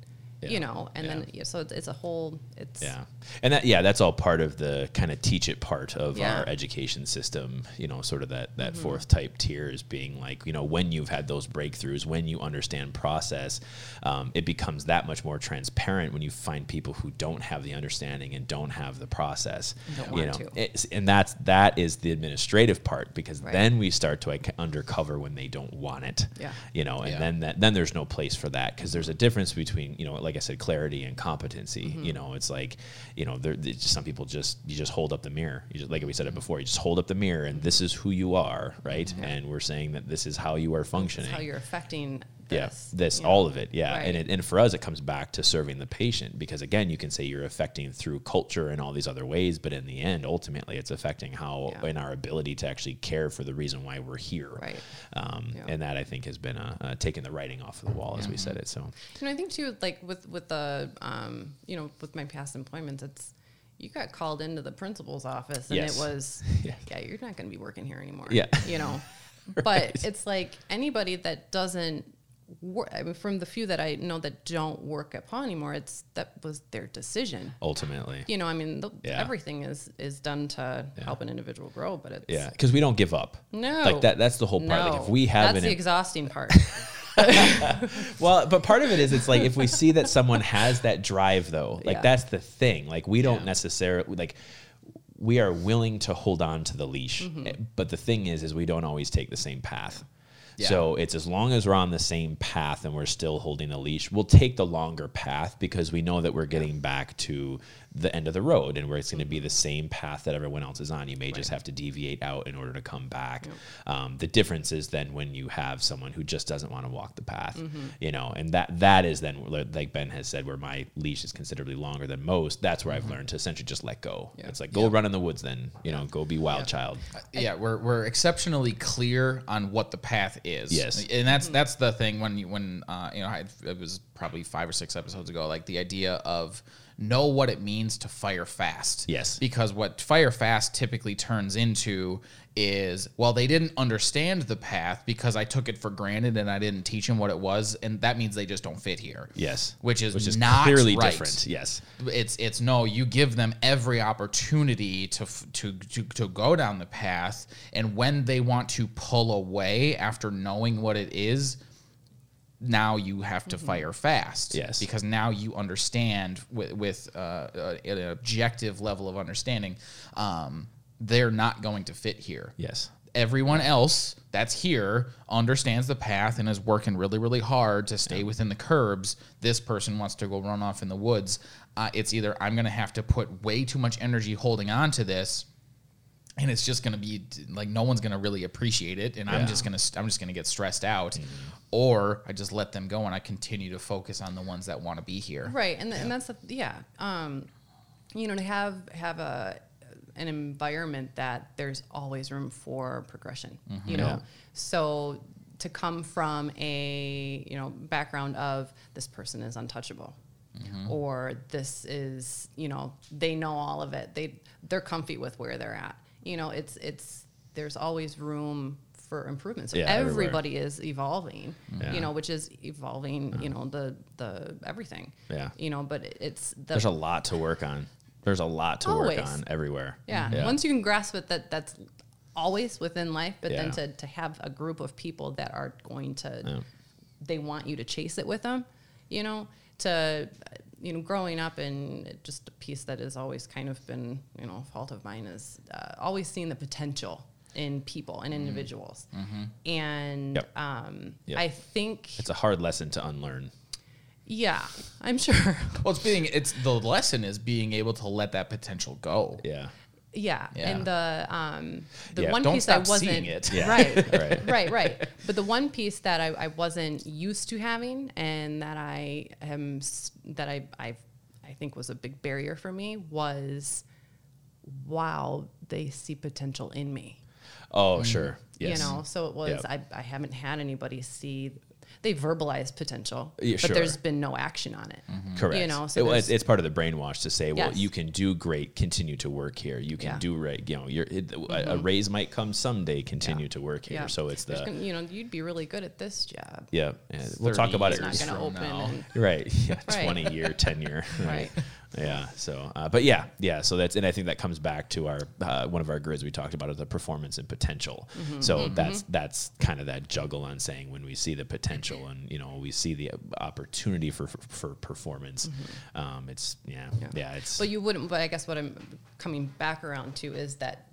Yeah. you know, and Yeah. then yeah, so it's, it's a whole, it's Yeah, and that yeah, that's all part of the kind of teach it part of Yeah. our education system. You know, sort of that that Mm-hmm. fourth type tier is being like you know when you've had those breakthroughs, when you understand process, um, it becomes that much more transparent when you find people who don't have the understanding and don't have the process. Don't you want know, to. It's, and that's that is the administrative part because Right. then we start to like, undercover when they don't want it. Yeah. You know, and Yeah. then that then there's no place for that because there's a difference between you know like I said clarity and competency. Mm-hmm. You know, it's like you know there there's just some people just you just hold up the mirror. You just like we said it before. You just hold up the mirror and this is who you are, right? And we're saying that this is how you are functioning. how you're affecting yeah, this. you know. all of it, yeah, Right. and it, and for us, it comes back to serving the patient because again, you can say you're affecting through culture and all these other ways, but in the end, ultimately, it's affecting how Yeah. in our ability to actually care for the reason why we're here, Right. Um, Yeah. And that I think has been a, uh taking the writing off of the wall, as we said it. So And I think too, like with with the, um, you know, with my past employments, it's you got called into the principal's office, and Yes. it was, Yeah. yeah, you're not going to be working here anymore. Yeah. you know, but it's like anybody that doesn't. Mean, from the few that I know that don't work at Paw anymore, it's that was their decision. ultimately, You know, I mean, the, Yeah. everything is is done to help an individual grow, but it's yeah, because we don't give up. No. like that. That's the whole part. No, Like if we have that's an the exhausting part. Well, but part of it is it's like if we see that someone has that drive though, like Yeah. that's the thing. Like we don't Yeah. necessarily like we are willing to hold on to the leash. Mm-hmm. But the thing is is we don't always take the same path. Yeah. So it's as long as we're on the same path and we're still holding a leash, we'll take the longer path because we know that we're getting back to the end of the road and where it's going to be Mm-hmm. the same path that everyone else is on. You may just have to deviate out in order to come back. Um, the difference is then when you have someone who just doesn't want to walk the path, Mm-hmm. you know, and that that is then like Ben has said, where my leash is considerably longer than most. That's where I've learned to essentially just let go. Mm-hmm. Yeah. It's like go run in the woods, then you know, go be wild child. yeah, we're, we're exceptionally clear on what the path is. Yes. and that's that's the thing when you when uh, you know I, it was probably five or six episodes ago, like the idea of know what it means to fire fast. Yes. because what fire fast typically turns into is well they didn't understand the path because I took it for granted and I didn't teach them what it was, and that means they just don't fit here. Yes, which is which is not clearly right. different. Yes, It's it's no. You give them every opportunity to to to to go down the path, and when they want to pull away after knowing what it is, now you have to fire fast. Yes. because now you understand with with uh, uh, an objective level of understanding, um, they're not going to fit here yes, everyone else that's here understands the path and is working really, really hard to stay within the curbs. This person wants to go run off in the woods. Uh, it's either I'm going to have to put way too much energy holding on to this. And it's just going to be like no one's going to really appreciate it, and I'm Mm-hmm. just going to I'm just going to get stressed out, or I just let them go and I continue to focus on the ones that want to be here. right and, and that's the, yeah um, you know to have have a an environment that there's always room for progression you know Yeah. so to come from a you know background of this person is untouchable or this is you know they know all of it they they're comfy with where they're at you know it's it's there's always room for improvement so Yeah, everywhere. everybody is evolving Yeah. you know which is evolving you uh-huh. know the the everything Yeah. you know but it's the There's a lot to work on. There's a lot to work on everywhere. Mm-hmm. yeah. Once you can grasp it, that that's always within life. But then to, to have a group of people that are going to, Yeah. they want you to chase it with them, you know, to, you know, growing up and just a piece that has always kind of been, you know, a fault of mine is uh, always seeing the potential in people and individuals. And Yep. um, Yep. I think, It's a hard lesson to unlearn. yeah, I'm sure. Well, it's being it's the lesson is being able to let that potential go. Yeah. Yeah. Yeah. and the um the Yeah, one don't piece I stop wasn't seeing it. Yeah. right, Right. right, right. But the one piece that I, I wasn't used to having, and that I am that I I I think was a big barrier for me was, wow, they see potential in me. Oh, sure. Yes. You know, so it was Yep. I I haven't had anybody see. They verbalize potential, Yeah, but sure. there's been no action on it. Correct. You know, so It- it's, part of the brainwash to say, well, Yes. you can do great, continue to work here. You can Yeah. Mm-hmm. do right. You know, it, a, a raise might come someday. Continue Yeah. to work here. So it's the gonna- you know you'd be really good at this job. yeah. yeah. We'll talk about it. not going to open. And, Right. Yeah. Right. 20 year tenure. Right. Yeah. So, uh, but yeah, yeah. So that's, and I think that comes back to our, uh, one of our grids we talked about is the performance and potential. Mm-hmm. So that's, that's kind of that juggle on saying when we see the potential and, you know, we see the opportunity for, for, for performance, um, it's, yeah, yeah, Mm-hmm. Yeah. it's, But you wouldn't. But I guess what I'm coming back around to is that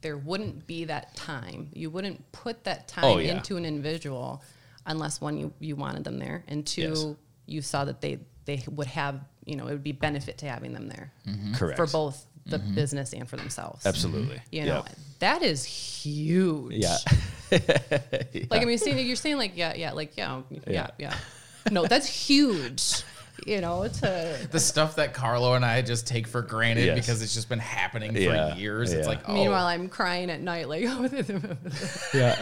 there wouldn't be that time. You wouldn't put that time Oh, yeah. into an individual unless one you you wanted them there, and two Yes. you saw that they they would have you know it would be benefit to having them there mm-hmm. correct. for both the mm-hmm. business and for themselves. Absolutely. You know Yep. that is huge. Yeah. Like I mean, saying you're saying like yeah yeah like yeah yeah yeah. No, that's huge. You know, to The stuff that Carlo and I just take for granted Yes. because it's just been happening for Yeah, years. It's like, oh, Meanwhile, I'm crying at night, like, oh, yeah.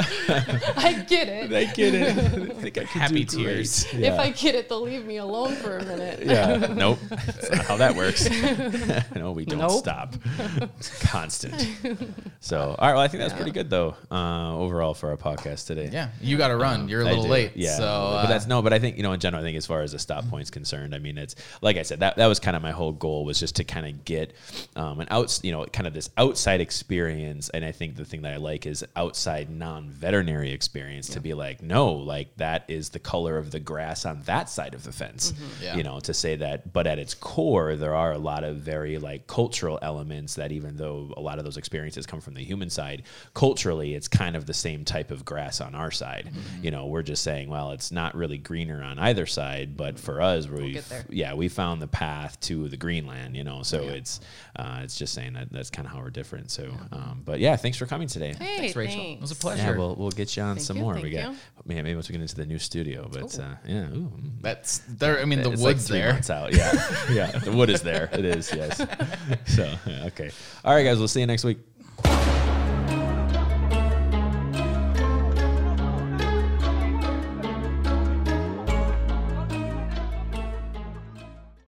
I get it. I get it. I think I could Happy do great. tears. If I get it, they'll leave me alone for a minute. Yeah. nope. That's not how that works. no, we don't Nope. stop. Constant. So, all right. Well, I think that's pretty good though. Uh, overall for our podcast today. yeah, you got to run. You're a little late. Yeah. So, but uh, that's no, but I think, you know, in general, I think as far as the stop point's concerned, I mean, it's like I said, that, that was kind of my whole goal was just to kind of get um, an outs, you know, kind of this outside experience. And I think the thing that I like is outside non veterinary experience to be like, no, like that is the color of the grass on that side of the fence, Yeah. you know, to say that. But at its core, there are a lot of very like cultural elements that even though a lot of those experiences come from the human side, culturally, it's kind of the same type of grass on our side. You know, we're just saying, well, it's not really greener on either side, but for us, we get there. yeah, we found the path to the Greenland. You know, so it's uh, it's just saying that that's kind of how we're different. So, um, but yeah, thanks for coming today. Hey, Thanks, Rachel. thanks. It was a pleasure. Yeah, we'll we'll get you on Thank some you, more. thank we got you. yeah, maybe once we get into the new studio, but uh, yeah, ooh, mm. that's there. I mean, the it's like wood's three there. months out. Yeah, yeah, the wood is there. It is. Yes. So yeah, okay. All right, guys. We'll see you next week.